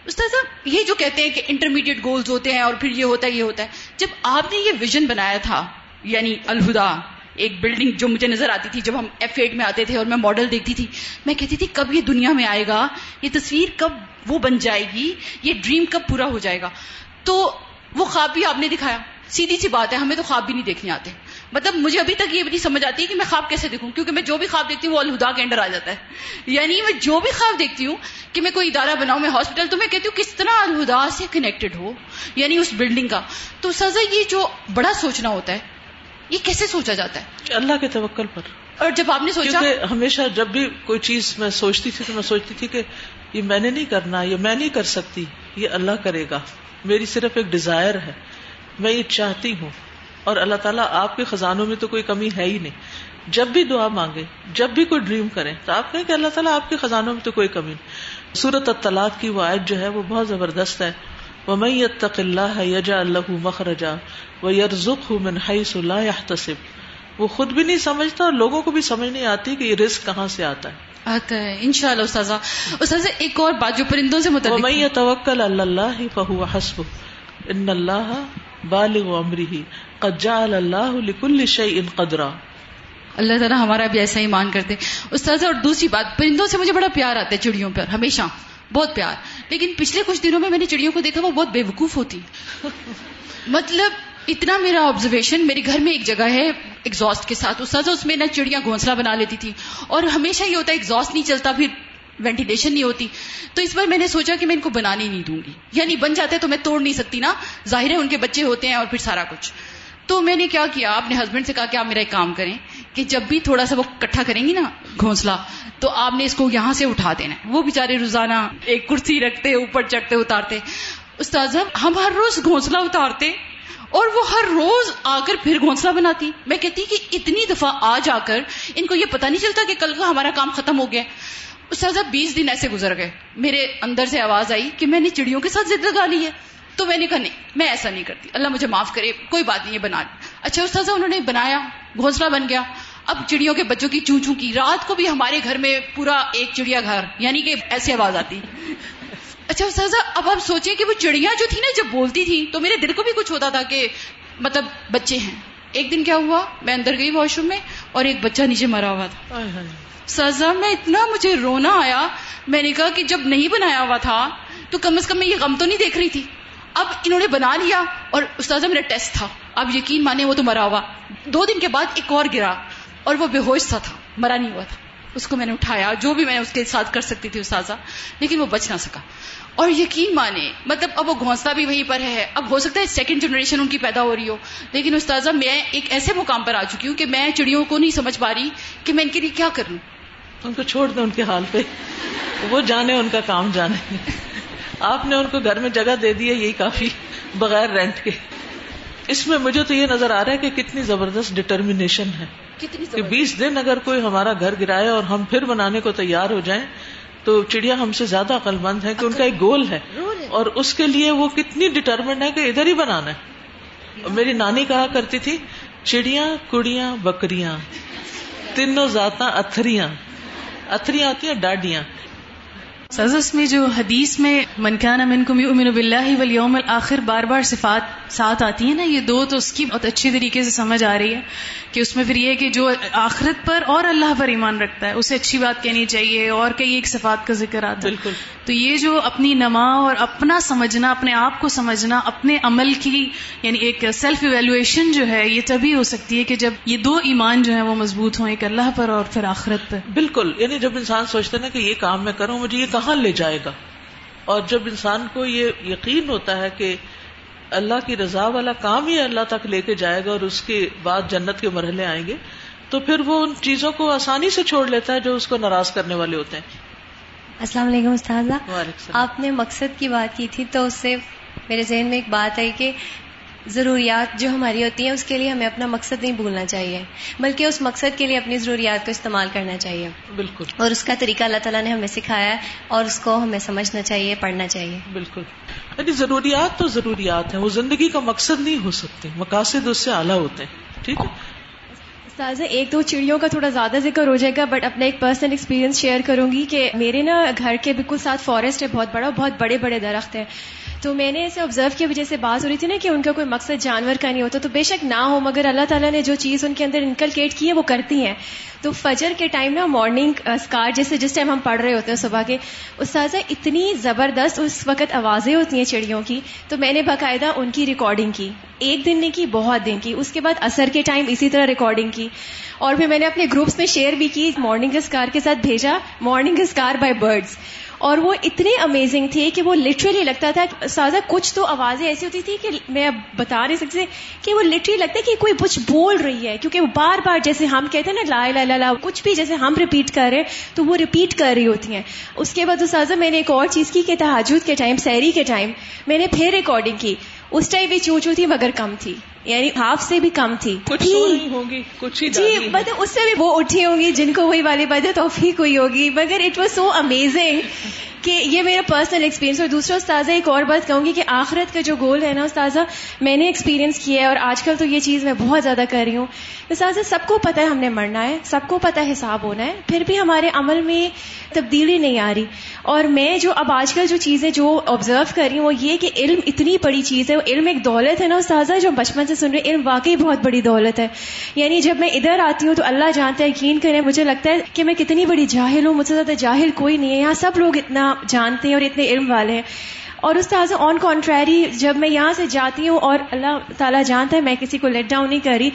استاذہ، یہ جو کہتے ہیں کہ انٹرمیڈیٹ گولز ہوتے ہیں اور پھر یہ ہوتا ہے، یہ ہوتا ہے، جب آپ نے یہ ویژن بنایا تھا یعنی الہدا، ایک بلڈنگ جو مجھے نظر آتی تھی جب ہم ایف ایٹ میں آتے تھے اور میں ماڈل دیکھتی تھی، میں کہتی تھی کب یہ دنیا میں آئے گا، یہ تصویر کب وہ بن جائے گی، یہ ڈریم کب پورا ہو جائے گا۔ تو وہ خواب بھی آپ نے دکھایا۔ سیدھی سی بات ہے، ہمیں تو خواب بھی نہیں دیکھنے آتے۔ مطلب مجھے ابھی تک یہ بھی نہیں سمجھ آتی ہے کہ میں خواب کیسے دیکھوں کیونکہ میں جو بھی خواب دیکھتی ہوں وہ الہدا کے انڈر آ جاتا ہے۔ یعنی میں جو بھی خواب دیکھتی ہوں کہ میں کوئی ادارہ بناؤں میں ہاسپٹل تو میں کہتی ہوں کس طرح الہدا سے کنیکٹڈ ہو؟ یعنی اس بلڈنگ کا۔ تو سزا یہ جو بڑا سوچنا ہوتا ہے یہ کیسے سوچا جاتا ہے؟ اللہ کے توکل پر۔ اور جب آپ نے سوچا؟ ہمیشہ جب بھی کوئی چیز میں سوچتی تھی تو میں سوچتی تھی کہ یہ میں نے نہیں کرنا یہ میں نہیں کر سکتی یہ اللہ کرے گا۔ میری صرف ایک ڈیزائر ہے میں یہ چاہتی ہوں۔ اور اللہ تعالیٰ آپ کے خزانوں میں تو کوئی کمی ہے ہی نہیں۔ جب بھی دعا مانگے جب بھی کوئی ڈریم کرے تو آپ کہیں کہ اللہ تعالیٰ آپ کے خزانوں میں تو کوئی کمی نہیں۔ سورت اطلاق کی وہ آیت جو ہے وہ بہت زبردست ہے۔ وہ میں یتق اللہ یجا اللہ مخرجا وہ یرزق من حیث لا يحتسب۔ وہ خود بھی نہیں سمجھتا اور لوگوں کو بھی سمجھ نہیں آتی کہ یہ رزق کہاں سے آتا ہے۔ آتا ہے۔ ان شاء اللہ استاذہ استاذہ ایک اور بات جو پرندوں سے متعلق ومن توکل اللہ فهو حسب ان اللہ بالغ امره قد جعل اللہ لكل شيء قدرا۔ اللہ تعالیٰ ہمارا بھی ایسا ہی مان کرتے۔ استاذہ، اور دوسری بات، پرندوں سے مجھے بڑا پیار آتا ہے چڑیوں پر، ہمیشہ، بہت پیار۔ لیکن پچھلے کچھ دنوں میں میں نے چڑیوں کو دیکھا، وہ بہت بے وقوف ہوتی۔ مطلب اتنا میرا آبزرویشن میرے گھر میں ایک جگہ ہے ایگزاسٹ کے ساتھ۔ استاذہ، اس میں نہ چڑیاں گھونسلہ بنا لیتی تھی اور ہمیشہ یہ ہوتا ہے ایگزاسٹ نہیں چلتا، پھر وینٹیلیشن نہیں ہوتی۔ تو اس بار میں نے سوچا کہ میں ان کو بنانے نہیں دوں گی۔ یعنی بن جاتے تو میں توڑ نہیں سکتی نا۔ ظاہر ہے، ان کے بچے ہوتے ہیں اور پھر سارا کچھ۔ تو میں نے کیا کیا؟ اپنے ہسبینڈ سے کہا کہ آپ میرا ایک کام کریں کہ جب بھی تھوڑا سا وہ کٹھا کریں گی نا گھونسلہ، تو آپ نے اس کو یہاں سے اٹھا دینا وہ بےچارے روزانہ ایک کرسی رکھتے، اوپر چڑھتے، اتارتے۔ استاذ ہم ہر روز گھونسلہ اتارتے اور وہ ہر روز آ کر پھر گھونسلہ بناتی۔ میں کہتی کہ اتنی دفعہ آ جا کر ان کو یہ پتا نہیں چلتا کہ کل کا ہمارا کام ختم ہو گیا۔ استاذہ بیس دن ایسے گزر گئے۔ میرے اندر سے آواز آئی کہ میں نے چڑیوں کے ساتھ ضد لگا لی ہے۔ تو میں نے کہا نہیں میں ایسا نہیں کرتی اللہ مجھے معاف کرے کوئی بات نہیں ہے بنا اچھا استاذہ انہوں نے بنایا گھونسلہ بن گیا۔ اب چڑیوں کے بچوں کی چون چون کی رات کو بھی ہمارے گھر میں پورا ایک چڑیا گھر یعنی کہ ایسی آواز آتی۔ اچھا استاذہ اب آپ سوچیں کہ وہ چڑیا جو تھی نا جب بولتی تھی تو میرے دل کو بھی کچھ ہوتا تھا کہ مطلب بچے ہیں۔ ایک دن کیا ہوا میں اندر گئی واش روم میں اور ایک بچہ نیچے مرا ہوا تھا۔ سزا میں اتنا مجھے رونا آیا میں نے کہا کہ جب نہیں بنایا ہوا تھا تو کم از کم میں یہ غم تو نہیں دیکھ رہی تھی۔ اب انہوں نے بنا لیا اور استاذہ میرا ٹیسٹ تھا۔ اب یقین مانے وہ تو مرا ہوا۔ دو دن کے بعد ایک اور گرا اور وہ بے ہوش سا تھا، مرا نہیں ہوا تھا۔ اس کو میں نے اٹھایا، جو بھی میں اس کے ساتھ کر سکتی تھی استاذہ، لیکن وہ بچ نہ سکا۔ اور یقین مانے مطلب اب وہ گھونسلہ بھی وہیں پر ہے۔ اب ہو سکتا ہے سیکنڈ جنریشن ان کی پیدا ہو رہی ہو۔ لیکن استاذہ میں ایک ایسے مقام پر آ چکی ہوں کہ میں چڑیوں کو نہیں سمجھ پا رہی کہ میں ان کے لیے کیا کروں۔ ان کو چھوڑ دیں ان کے حال پہ۔ وہ جانے، ان کا کام جانے۔ آپ نے ان کو گھر میں جگہ دے دی ہے یہی کافی بغیر رینٹ کے۔ اس میں مجھے تو یہ نظر آ رہا ہے کہ کتنی زبردست ڈٹرمینیشن ہے۔ کہ بیس دن اگر کوئی ہمارا گھر گرائے اور ہم پھر بنانے کو تیار ہو جائیں تو چڑیا ہم سے زیادہ عقل مند ہے کہ ان کا ایک گول ہے۔ اور اس کے لیے وہ کتنی ڈٹرمنڈ ہے کہ ادھر ہی بنانا ہے۔ میری نانی کہا کرتی تھی چڑیاں کڑیاں بکریاں تینوں ذاتاں اتھریاں۔ اتھریاں ہوتی ہیں ڈاڈیاں۔ سزس میں جو حدیث میں منکان امن کو امن بلّہ ولیوم آخر بار بار صفات ساتھ آتی ہیں نا یہ دو تو اس کی بہت اچھی طریقے سے سمجھ آ رہی ہے کہ اس میں پھر یہ کہ جو آخرت پر اور اللہ پر ایمان رکھتا ہے اسے اچھی بات کہنی چاہیے اور کئی ایک صفات کا ذکر آتا ہے۔ بالکل۔ تو یہ جو اپنی نما اور اپنا سمجھنا اپنے آپ کو سمجھنا اپنے عمل کی یعنی ایک سیلف ایویلویشن جو ہے یہ تبھی ہو سکتی ہے کہ جب یہ دو ایمان جو ہے وہ مضبوط ہوں ایک اللہ پر اور پھر آخرت پر۔ بالکل یعنی جب انسان سوچتا نا کہ یہ کام میں کروں مجھے یہ کہاں لے جائے گا۔ اور جب انسان کو یہ یقین ہوتا ہے کہ اللہ کی رضا والا کام ہی اللہ تک لے کے جائے گا اور اس کے بعد جنت کے مرحلے آئیں گے تو پھر وہ ان چیزوں کو آسانی سے چھوڑ لیتا ہے جو اس کو ناراض کرنے والے ہوتے ہیں۔ السلام علیکم استاذہ۔ آپ نے مقصد کی بات کی تھی تو اس سے میرے ذہن میں ایک بات آئی کہ ضروریات جو ہماری ہوتی ہیں اس کے لیے ہمیں اپنا مقصد نہیں بھولنا چاہیے بلکہ اس مقصد کے لیے اپنی ضروریات کو استعمال کرنا چاہیے۔ بالکل۔ اور اس کا طریقہ اللہ تعالیٰ نے ہمیں سکھایا ہے اور اس کو ہمیں سمجھنا چاہیے پڑھنا چاہیے۔ بالکل۔ یعنی ضروریات تو ضروریات ہیں وہ زندگی کا مقصد نہیں ہو سکتی مقاصد اس سے اعلیٰ ہوتے ہیں ٹھیک ہے؟ تازہ ایک دو چڑیوں کا تھوڑا زیادہ ذکر ہو جائے گا بٹ اپنا ایک پرسنل ایکسپیرینس شیئر کروں گی کہ میرے نا گھر کے بالکل ساتھ فارسٹ ہے بہت بڑا بہت بڑے بڑے درخت ہیں۔ تو میں نے اسے آبزرو کی وجہ سے بات ہو رہی تھی نا کہ ان کا کوئی مقصد جانور کا نہیں ہوتا، تو بے شک نہ ہو، مگر اللہ تعالیٰ نے جو چیز ان کے اندر انکلکیٹ کی ہے، وہ کرتی ہیں۔ تو فجر کے ٹائم نا مارننگ اسکار uh, جیسے جس ٹائم ہم پڑھ رہے ہوتے ہیں صبح کے، استاذہ اتنی زبردست اس وقت آوازیں ہوتی ہیں چڑیوں کی۔ تو میں نے باقاعدہ ان کی ریکارڈنگ کی، ایک دن نے کی، بہت دن کی۔ اس کے بعد اثر کے ٹائم اسی طرح ریکارڈنگ کی۔ اور پھر میں نے اپنے گروپس میں شیئر بھی کی مارننگ اسکار کے ساتھ بھیجا مارننگ اسکار بائی برڈس اور وہ اتنے امیزنگ تھے کہ وہ لٹرلی لگتا تھا سازا کچھ تو آوازیں ایسی ہوتی تھی کہ میں اب بتا نہیں سکتی کہ وہ لٹرلی لگتا ہے کہ کوئی کچھ بول رہی ہے، کیونکہ وہ بار بار جیسے ہم کہتے ہیں نا، لا لا لا کچھ بھی جیسے ہم ریپیٹ کر رہے ہیں، تو وہ ریپیٹ کر رہی ہوتی ہیں۔ اس کے بعد سازا میں نے ایک اور چیز کی کہ تحجد کے ٹائم سیری کے ٹائم میں نے پھر ریکارڈنگ کی۔ اس ٹائم بھی چو چو تھی مگر کم تھی۔ یعنی ہاف سے بھی کم تھی۔ جی مطلب اس سے بھی وہ اٹھی ہوں گی جن کو وہی والی بات ہے توفیق ہوئی ہوگی۔ مگر اٹ واز سو امیزنگ کہ یہ میرا پرسنل ایکسپیرینس اور دوسرا استاذہ ایک اور بات کہوں گی کہ آخرت کا جو گول ہے نا استاذہ میں نے ایکسپیرینس کیا ہے اور آج کل تو یہ چیز میں بہت زیادہ کر رہی ہوں۔ استاذہ سب کو پتا ہے ہم نے مرنا ہے سب کو پتا ہے حساب ہونا ہے پھر بھی ہمارے عمل میں تبدیلی نہیں آ رہی۔ اور میں جو اب آج کل جو چیزیں جو آبزرو کر رہی ہوں وہ یہ کہ علم اتنی بڑی چیز ہے علم ایک دولت ہے نا استاذہ جو بچپن سے سن رہے علم واقعی بہت بڑی دولت ہے۔ یعنی جب میں ادھر آتی ہوں تو اللہ جانتا ہے، یقین کریں، مجھے لگتا ہے کہ میں کتنی بڑی جاہل ہوں، مجھ سے زیادہ جاہل کوئی نہیں ہے۔ یہاں سب لوگ اتنا جانتے ہیں اور اتنے علم والے ہیں۔ اور اس طرح سے آن کانٹریری جب میں یہاں سے جاتی ہوں اور اللہ تعالیٰ جانتا ہے، میں کسی کو لیٹ ڈاؤن نہیں کر رہی۔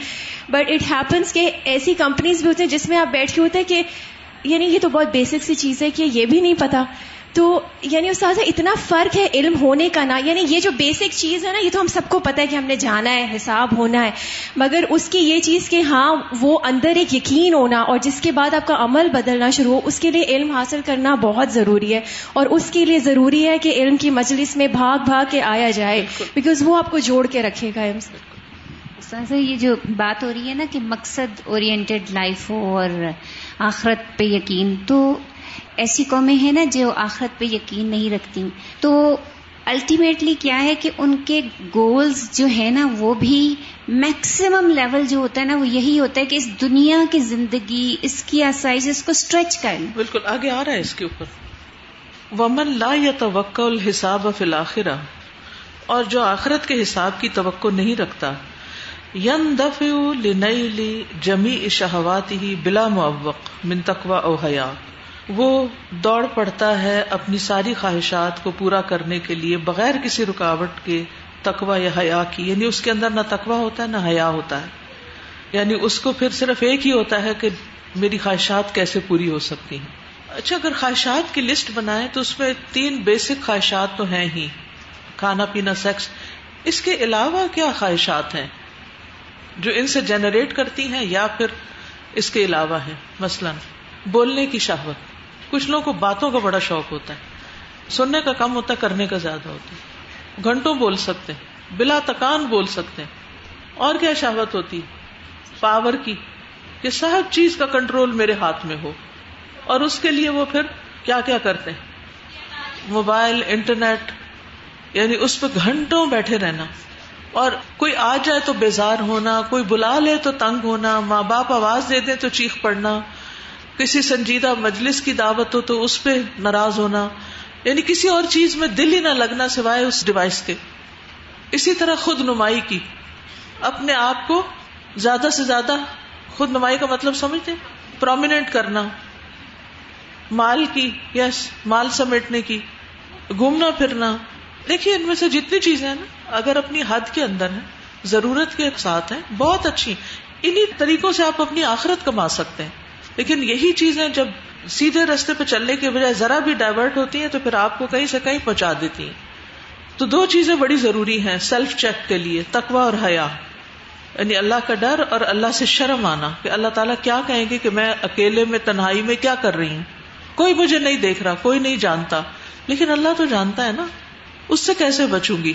بٹ اٹ ہیپنس کہ ایسی کمپنیز بھی ہوتی ہیں جس میں آپ بیٹھ کے ہوتے ہیں کہ یعنی یہ تو بہت بیسک سی چیز ہے کہ یہ بھی نہیں پتا۔ تو یعنی استاذ اتنا فرق ہے علم ہونے کا نا یعنی یہ جو بیسک چیز ہے نا یہ تو ہم سب کو پتا ہے کہ ہم نے جانا ہے حساب ہونا ہے۔ مگر اس کی یہ چیز کہ ہاں وہ اندر ایک یقین ہونا اور جس کے بعد آپ کا عمل بدلنا شروع ہو اس کے لیے علم حاصل کرنا بہت ضروری ہے۔ اور اس کے لیے ضروری ہے کہ علم کی مجلس میں بھاگ بھاگ کے آیا جائے بیکاز وہ آپ کو جوڑ کے رکھے گا۔ استاذ یہ جو بات ہو رہی ہے نا کہ مقصد اورینٹیڈ لائف ہو اور آخرت پہ یقین تو ایسی قومیں ہیں نا جو آخرت پہ یقین نہیں رکھتی تو الٹیمیٹلی کیا ہے کہ ان کے گولز جو ہے نا وہ بھی میکسیمم لیول جو ہوتا ہے نا وہ یہی ہوتا ہے کہ اس دنیا کی زندگی، اس کی آسائش، اس کو اسٹریچ کریں۔ بالکل، آگے آ رہا ہے اس کے اوپر۔ ومن لا یا توقع الحساب فی اور جو آخرت کے حساب کی توقع نہیں رکھتا۔ ین دف لنیل جمی شہوات ہی بلا موق من تقوی او حیا وہ دوڑ پڑتا ہے اپنی ساری خواہشات کو پورا کرنے کے لیے بغیر کسی رکاوٹ کے تقوا یا حیا کی یعنی اس کے اندر نہ تقوا ہوتا ہے، نہ حیا ہوتا ہے۔ یعنی اس کو پھر صرف ایک ہی ہوتا ہے کہ میری خواہشات کیسے پوری ہو سکتی ہیں۔ اچھا اگر خواہشات کی لسٹ بنائے تو اس میں تین بیسک خواہشات تو ہیں ہی۔ کھانا پینا، سیکس۔ اس کے علاوہ کیا خواہشات ہیں جو ان سے جنریٹ کرتی ہیں یا پھر اس کے علاوہ ہے مثلاً بولنے کی شہوت۔ کچھ لوگوں کو باتوں کا بڑا شوق ہوتا ہے۔ سننے کا کم ہوتا ہے، کرنے کا زیادہ ہوتا ہے۔ گھنٹوں بول سکتے ہیں، بلا تکان بول سکتے ہیں۔ اور کیا شہوت ہوتی پاور کی، کہ صاحب چیز کا کنٹرول میرے ہاتھ میں ہو۔ اور اس کے لیے وہ پھر کیا کیا کرتے ہیں؟ موبائل، انٹرنیٹ یعنی اس پہ گھنٹوں بیٹھے رہنا۔ اور کوئی آ جائے تو بیزار ہونا، کوئی بلا لے تو تنگ ہونا، ماں باپ آواز دے دیں تو چیخ پڑنا۔ کسی سنجیدہ مجلس کی دعوت ہو تو اس پہ ناراض ہونا یعنی کسی اور چیز میں دل ہی نہ لگنا سوائے اس ڈیوائس کے۔ اسی طرح خود نمائی کی۔ اپنے آپ کو زیادہ سے زیادہ خود نمائی کا مطلب سمجھتے؟ پرومیننٹ کرنا۔ مال کی یس مال سمیٹنے کی۔ گھومنا، پھرنا۔ دیکھیے، ان میں سے جتنی چیزیں ہیں نا، اگر اپنی حد کے اندر ہیں، ضرورت کے ساتھ ہیں، بہت اچھی انہی طریقوں سے آپ اپنی آخرت کما سکتے ہیں۔ لیکن یہی چیزیں جب سیدھے رستے پہ چلنے کے بجائے ذرا بھی ڈائیورٹ ہوتی ہیں تو پھر آپ کو کہیں سے کہیں پہنچا دیتی ہیں۔ تو دو چیزیں بڑی ضروری ہیں سیلف چیک کے لیے تقوا اور حیا۔ یعنی اللہ کا ڈر اور اللہ سے شرم آنا کہ اللہ تعالیٰ کیا کہیں گے کہ میں اکیلے میں، تنہائی میں کیا کر رہی ہوں؟ کوئی مجھے نہیں دیکھ رہا، کوئی نہیں جانتا۔ لیکن اللہ تو جانتا ہے نا، اس سے کیسے بچوں گی؟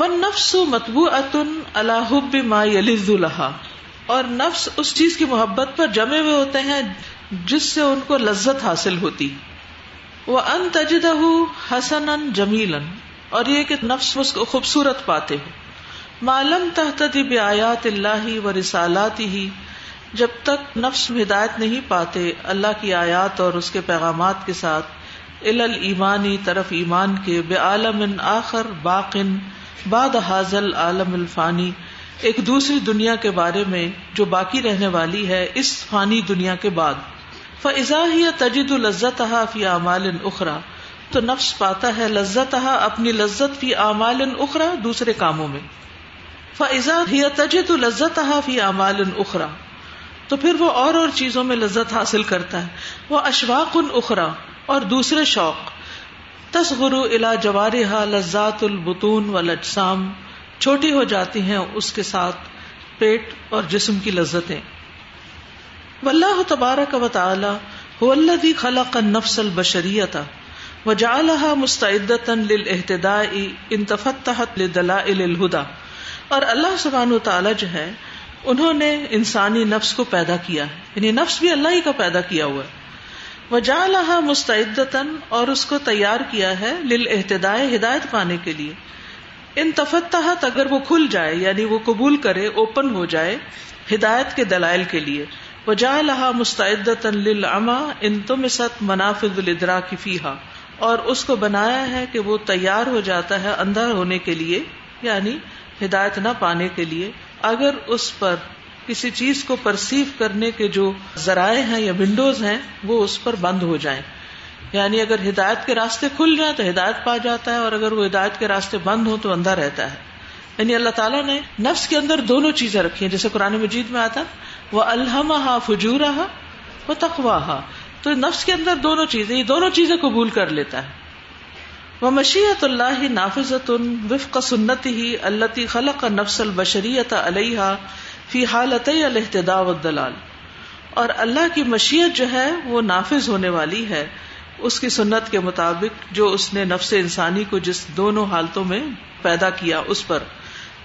ون نفس متبو اتن اللہ ما یلز الحا اور نفس اس چیز کی محبت پر جمے ہوئے ہوتے ہیں جس سے ان کو لذت حاصل ہوتی۔ وہ ان تجدہ حسن جمیلن اور یہ کہ نفس اس کو خوبصورت پاتے ہو معلوم تحت آیات اللہ و رسالات ہی جب تک نفس ہدایت نہیں پاتے اللہ کی آیات اور اس کے پیغامات کے ساتھ۔ ال ایمانی طرف ایمان کے بے عالم آخر باقن باد حاضل عالم الفانی۔ ایک دوسری دنیا کے بارے میں جو باقی رہنے والی ہے اس فانی دنیا کے بعد۔ فضا ہی تجد الزت فی اعمال اخرا تو نفس پاتا ہے لذت اپنی لذت فی اعمال اخرا دوسرے کاموں میں۔ فضا ہی تجد الزت فی اعمال اخرا تو پھر وہ اور اور چیزوں میں لذت حاصل کرتا ہے۔ وہ اشواق ان اخرا اور دوسرے شوق۔ تصغر الا جوارحا لذات البتون و لجسام چھوٹی ہو جاتی ہیں اس کے ساتھ پیٹ اور جسم کی لذتیں۔ واللہ تبارک و تعالی هو الذي خلق النفس البشریتا وجعلها مستعدتا للاهتداء ان تفتحت لدلائل الهدى اور اللہ سبحانہ وتعالی جو ہے، انہوں نے انسانی نفس کو پیدا کیا ہے۔ یعنی نفس بھی اللہ ہی کا پیدا کیا ہوا ہے۔ وجالہ مستعدتن اور اس کو تیار کیا ہے لل ہدایت پانے کے لیے۔ ان تفتحت اگر وہ کھل جائے یعنی وہ قبول کرے اوپن ہو جائے ہدایت کے دلائل کے لیے۔ وجالہ مستعدتن للعما ان تم ست منافذ الدرا کی فیحا اور اس کو بنایا ہے کہ وہ تیار ہو جاتا ہے اندھا ہونے کے لیے یعنی ہدایت نہ پانے کے لیے۔ اگر اس پر کسی چیز کو پرسیو کرنے کے جو ذرائع ہیں یا ونڈوز ہیں، وہ اس پر بند ہو جائیں۔ یعنی اگر ہدایت کے راستے کھل جائیں تو ہدایت پا جاتا ہے اور اگر وہ ہدایت کے راستے بند ہو تو اندھا رہتا ہے۔ یعنی اللہ تعالیٰ نے نفس کے اندر دونوں چیزیں رکھی ہیں۔ جیسے قرآن مجید میں آتا وہ الحم ہا فجورا وہ تخوا تو نفس کے اندر دونوں چیزیں، یہ دونوں چیزیں قبول کر لیتا ہے۔ وہ مشیت اللہ نافذت وفق سنت ہی اللہ خلق نفس البشریت علیہ فی حالت الحتدا دلال اور اللہ کی مشیت جو ہے وہ نافذ ہونے والی ہے۔ اس کی سنت کے مطابق جو اس نے نفس انسانی کو جس دونوں حالتوں میں پیدا کیا، اس پر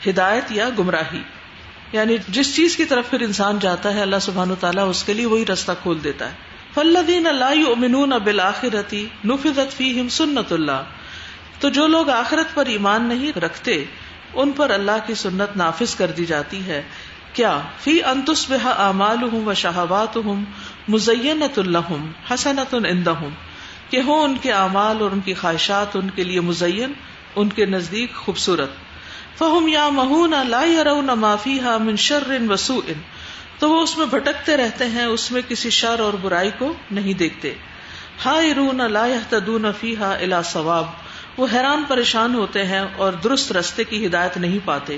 ہدایت یا گمراہی۔ یعنی جس چیز کی طرف پھر انسان جاتا ہے، اللہ سبحان و تعالیٰ اس کے لیے وہی رستہ کھول دیتا ہے۔ فلدین اللہ امنون بالآخرتی نفذت فیہم سنت اللہ تو جو لوگ آخرت پر ایمان نہیں رکھتے، ان پر اللہ کی سنت نافذ کر دی جاتی ہے۔ کیا؟ فی انتس بہ امال ہوں و شہبات ہوں مزینت اللہ حسنت ہوں کہ ہوں ان کے اعمال اور ان کی خواہشات ان کے لیے مزین، ان کے نزدیک خوبصورت۔ فہم یا مہون لا یرون ما فیہا من شر وسوء تو وہ اس میں بھٹکتے رہتے ہیں، اس میں کسی شر اور برائی کو نہیں دیکھتے۔ ہائرون لا يهتدون فیہا الى ثواب۔ وہ حیران پریشان ہوتے ہیں اور درست رستے کی ہدایت نہیں پاتے۔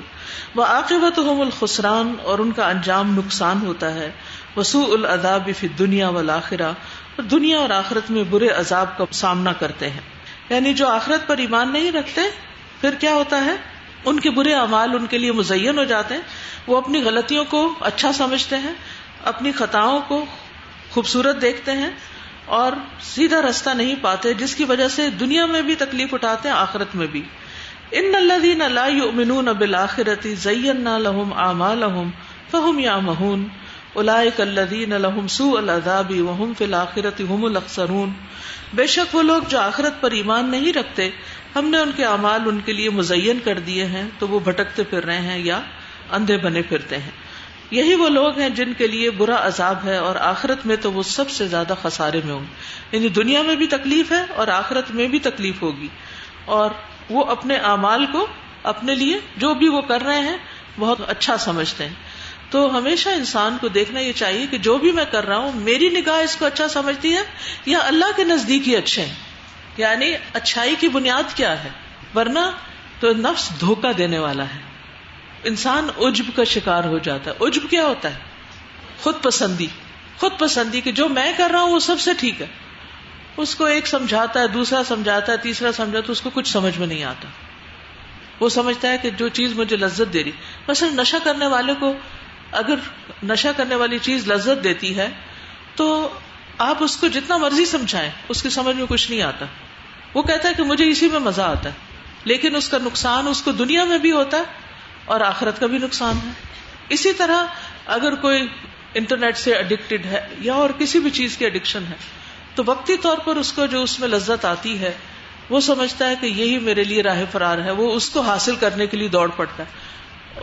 وہ عاقبت الخسران اور ان کا انجام نقصان ہوتا ہے۔ وسوء العذاب فی دنیا والآخرہ دنیا اور آخرت میں برے عذاب کا سامنا کرتے ہیں۔ یعنی جو آخرت پر ایمان نہیں رکھتے، پھر کیا ہوتا ہے؟ ان کے برے اعمال ان کے لیے مزین ہو جاتے ہیں۔ وہ اپنی غلطیوں کو اچھا سمجھتے ہیں، اپنی خطاؤں کو خوبصورت دیکھتے ہیں اور سیدھا رستہ نہیں پاتے، جس کی وجہ سے دنیا میں بھی تکلیف اٹھاتے ہیں، آخرت میں بھی۔ ان الذین لا یؤمنون بالآخرۃ زینا لهم اعمالهم فهم یعمهون اولئک الذین لهم سوء العذاب وهم فی الاخرۃ هم الاخسرون۔ بے شک وہ لوگ جو آخرت پر ایمان نہیں رکھتے، ہم نے ان کے اعمال ان کے لیے مزین کر دیے ہیں، تو وہ بھٹکتے پھر رہے ہیں یا اندھے بنے پھرتے ہیں۔ یہی وہ لوگ ہیں جن کے لیے برا عذاب ہے اور آخرت میں تو وہ سب سے زیادہ خسارے میں ہوں۔ یعنی دنیا میں بھی تکلیف ہے اور آخرت میں بھی تکلیف ہوگی۔ اور وہ اپنے اعمال کو اپنے لیے جو بھی وہ کر رہے ہیں، بہت اچھا سمجھتے ہیں۔ تو ہمیشہ انسان کو دیکھنا یہ چاہیے کہ جو بھی میں کر رہا ہوں، میری نگاہ اس کو اچھا سمجھتی ہے یا اللہ کے نزدیک ہی اچھے ہیں؟ یعنی اچھائی کی بنیاد کیا ہے؟ ورنہ تو نفس دھوکا دینے والا ہے۔ انسان عجب کا شکار ہو جاتا ہے۔ عجب کیا ہوتا ہے؟ خود پسندی۔ خود پسندی کہ جو میں کر رہا ہوں، وہ سب سے ٹھیک ہے۔ اس کو ایک سمجھاتا ہے، دوسرا سمجھاتا ہے، تیسرا سمجھاتا ہے اس کو کچھ سمجھ میں نہیں آتا۔ وہ سمجھتا ہے کہ جو چیز مجھے لذت دے رہی۔ مثلا نشا کرنے والے کو اگر نشا کرنے والی چیز لذت دیتی ہے، تو آپ اس کو جتنا مرضی سمجھائیں، اس کی سمجھ میں کچھ نہیں آتا۔ وہ کہتا ہے کہ مجھے اسی میں مزہ آتا ہے۔ لیکن اس کا نقصان اس کو دنیا میں بھی ہوتا ہے اور آخرت کا بھی نقصان ہے۔ اسی طرح اگر کوئی انٹرنیٹ سے اڈکٹیڈ ہے یا اور کسی بھی چیز کی اڈکشن ہے، تو وقتی طور پر اس کو جو اس میں لذت آتی ہے، وہ سمجھتا ہے کہ یہی میرے لیے راہ فرار ہے، وہ اس کو حاصل کرنے کے لیے دوڑ پڑتا ہے۔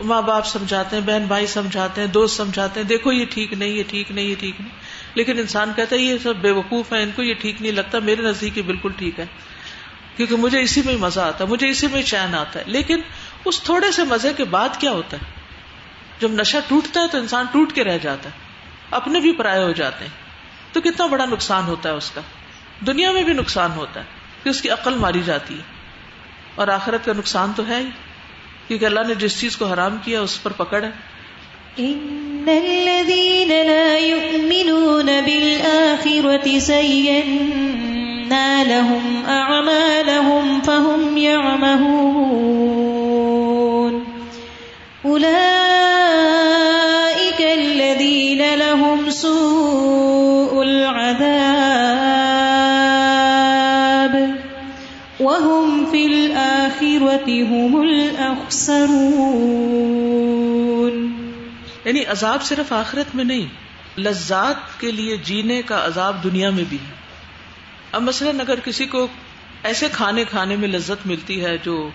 ماں باپ سمجھاتے ہیں، بہن بھائی سمجھاتے ہیں، دوست سمجھاتے ہیں، دیکھو یہ ٹھیک نہیں، یہ ٹھیک نہیں، یہ ٹھیک نہیں۔ لیکن انسان کہتا ہے، یہ سب بے وقوف ہے ان کو یہ ٹھیک نہیں لگتا، میرے نزدیک یہ بالکل ٹھیک ہے۔ کیونکہ مجھے اسی میں مزہ آتا ہے، مجھے اسی میں چین آتا ہے۔ لیکن اس تھوڑے سے مزے کے بعد کیا ہوتا ہے؟ جب نشا ٹوٹتا ہے تو انسان ٹوٹ کے رہ جاتا ہے، اپنے بھی پرائے ہو جاتے ہیں۔ تو کتنا بڑا نقصان ہوتا ہے اس کا۔ دنیا میں بھی نقصان ہوتا ہے کہ اس کی عقل ماری جاتی ہے۔ اور آخرت کا نقصان تو ہے ہی۔ کیونکہ اللہ نے جس چیز کو حرام کیا اس پر پکڑ ہے۔ ان الذين لا يؤمنون بالآخرة سيئنا لهم أعمالهم فهم يعمهون أولئك وهم في الآخرة هم الأخسرون یعنی عذاب صرف آخرت میں نہیں، لذات کے لیے جینے کا عذاب دنیا میں بھی ہے۔ اب مثلاً اگر کسی کو ایسے کھانے کھانے میں لذت ملتی ہے جو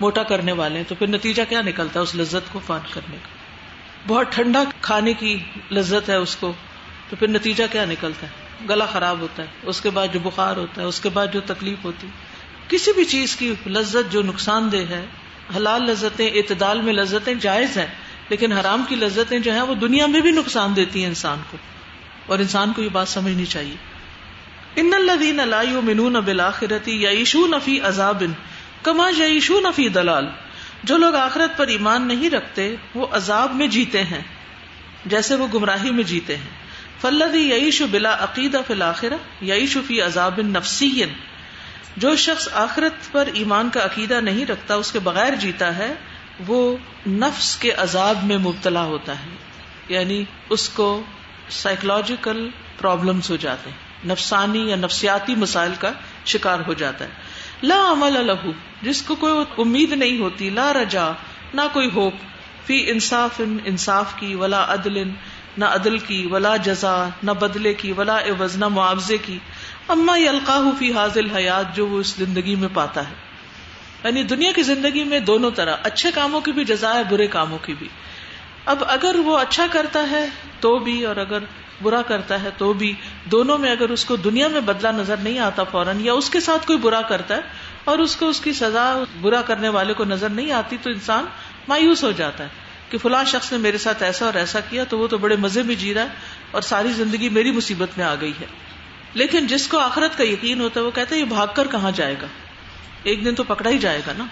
موٹا کرنے والے ہیں، تو پھر نتیجہ کیا نکلتا ہے اس لذت کو فان کرنے کا؟ بہت ٹھنڈا کھانے کی لذت ہے اس کو، تو پھر نتیجہ کیا نکلتا ہے؟ گلا خراب ہوتا ہے، اس کے بعد جو بخار ہوتا ہے، اس کے بعد جو تکلیف ہوتی کسی بھی چیز کی لذت جو نقصان دہ ہے، حلال لذتیں، اعتدال میں لذتیں جائز ہیں، لیکن حرام کی لذتیں جو ہیں، وہ دنیا میں بھی نقصان دیتی ہیں انسان کو۔ اور انسان کو یہ بات سمجھنی چاہیے۔ ان الدین اللہ منون بلاخرتی یعیشو نفی عذاب کما یعیشو نفی دلال۔ جو لوگ آخرت پر ایمان نہیں رکھتے، وہ عذاب میں جیتے ہیں، جیسے وہ گمراہی میں جیتے ہیں۔ فلدی یعیش بلا عقیدہ فلاخر یعیش فی عذاب نفسی جو شخص آخرت پر ایمان کا عقیدہ نہیں رکھتا، اس کے بغیر جیتا ہے، وہ نفس کے عذاب میں مبتلا ہوتا ہے۔ یعنی اس کو سائیکولوجیکل پرابلمس ہو جاتے ہیں۔ نفسانی یا نفسیاتی مسائل کا شکار ہو جاتا ہے۔ لا عمل لہو جس کو کوئی امید نہیں ہوتی، لا رجا نہ کوئی ہوپ۔ فی انصاف انصاف کی، ولا عدل، نہ عدل کی، ولا جزا نہ بدلے کی، ولا عوض، نہ معاوضے کی۔ اما القاہ فی حاضل حیات، جو وہ اس زندگی میں پاتا ہے۔ یعنی دنیا کی زندگی میں دونوں طرح، اچھے کاموں کی بھی جزا ہے، برے کاموں کی بھی۔ اب اگر وہ اچھا کرتا ہے، تو بھی، اور اگر برا کرتا ہے، تو بھی۔ دونوں میں اگر اس کو دنیا میں بدلا نظر نہیں آتا فوراً، یا اس کے ساتھ کوئی برا کرتا ہے، اور اس کو اس کی سزا برا کرنے والے کو نظر نہیں آتی، تو انسان مایوس ہو جاتا ہے کہ فلاں شخص نے میرے ساتھ ایسا اور ایسا کیا، تو وہ تو بڑے مزے میں جی رہا ہے، اور ساری زندگی میری مصیبت میں آ گئی ہے۔ لیکن جس کو آخرت کا یقین ہوتا ہے، وہ کہتا ہے، یہ بھاگ کر کہاں جائے گا؟ ایک دن تو پکڑا ہی جائے گا نا۔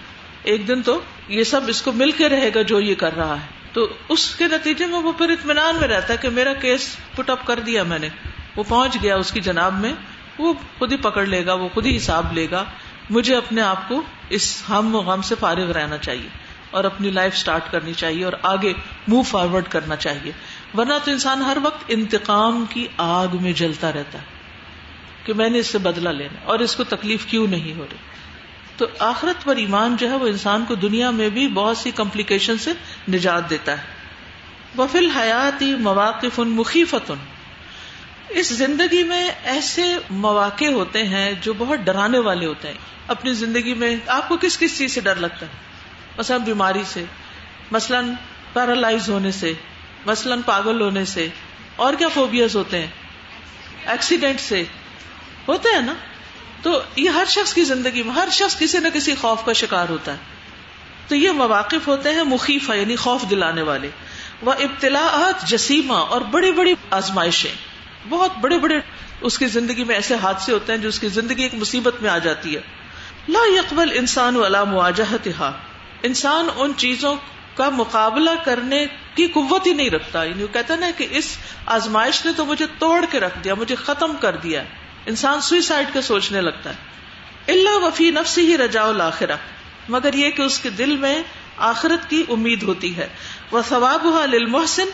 ایک دن تو یہ سب اس کو مل کے رہے گا جو یہ کر رہا ہے۔ تو اس کے نتیجے میں وہ پھر اطمینان میں رہتا ہے کہ میرا کیس پٹ اپ کر دیا میں نے۔ وہ پہنچ گیا اس کی جناب میں۔ وہ خود ہی پکڑ لے گا، وہ خود ہی حساب لے گا۔ مجھے اپنے آپ کو اس ہم و غم سے فارغ رہنا چاہیے اور اپنی لائف سٹارٹ کرنی چاہیے اور آگے موو فارورڈ کرنا چاہیے۔ ورنہ تو انسان ہر وقت انتقام کی آگ میں جلتا رہتا ہے۔ کہ میں نے اس سے بدلا لینا اور اس کو تکلیف کیوں نہیں ہو رہی؟ تو آخرت پر ایمان جو ہے وہ انسان کو دنیا میں بھی بہت سی کمپلیکیشن سے نجات دیتا ہے۔ وفل حیاتی مواقف ان مخیفت اس زندگی میں ایسے مواقع ہوتے ہیں جو بہت ڈرانے والے ہوتے ہیں۔ اپنی زندگی میں آپ کو کس کس چیز سے ڈر لگتا ہے؟ مثلاً بیماری سے، مثلاً پیرالائز ہونے سے، مثلاً پاگل ہونے سے، اور کیا فوبیاز ہوتے ہیں؟ ایکسیڈنٹ سے۔ ہوتے ہیں نا؟ تو یہ ہر شخص کی زندگی میں، ہر شخص کسی نہ کسی خوف کا شکار ہوتا ہے۔ تو یہ مواقف ہوتے ہیں مخیفہ یعنی خوف دلانے والے۔ وہ ابتلاحات جسیمہ اور بڑی بڑی آزمائشیں۔ بہت بڑے بڑے اس کی زندگی میں ایسے حادثے ہوتے ہیں جو اس کی زندگی ایک مصیبت میں آ جاتی ہے۔ لا یقبل انسان والا مواجہت انسان ان چیزوں کا مقابلہ کرنے کی قوت ہی نہیں رکھتا۔ یعنی وہ کہتا نا کہ اس آزمائش نے تو مجھے توڑ کے رکھ دیا، مجھے ختم کر دیا۔ انسان سوئسائڈ کا سوچنے لگتا ہے۔ اللہ وفی نفسی ہی رجاؤ الآخرہ مگر یہ کہ اس کے دل میں آخرت کی امید ہوتی ہے۔ وہ ثواب حال محسن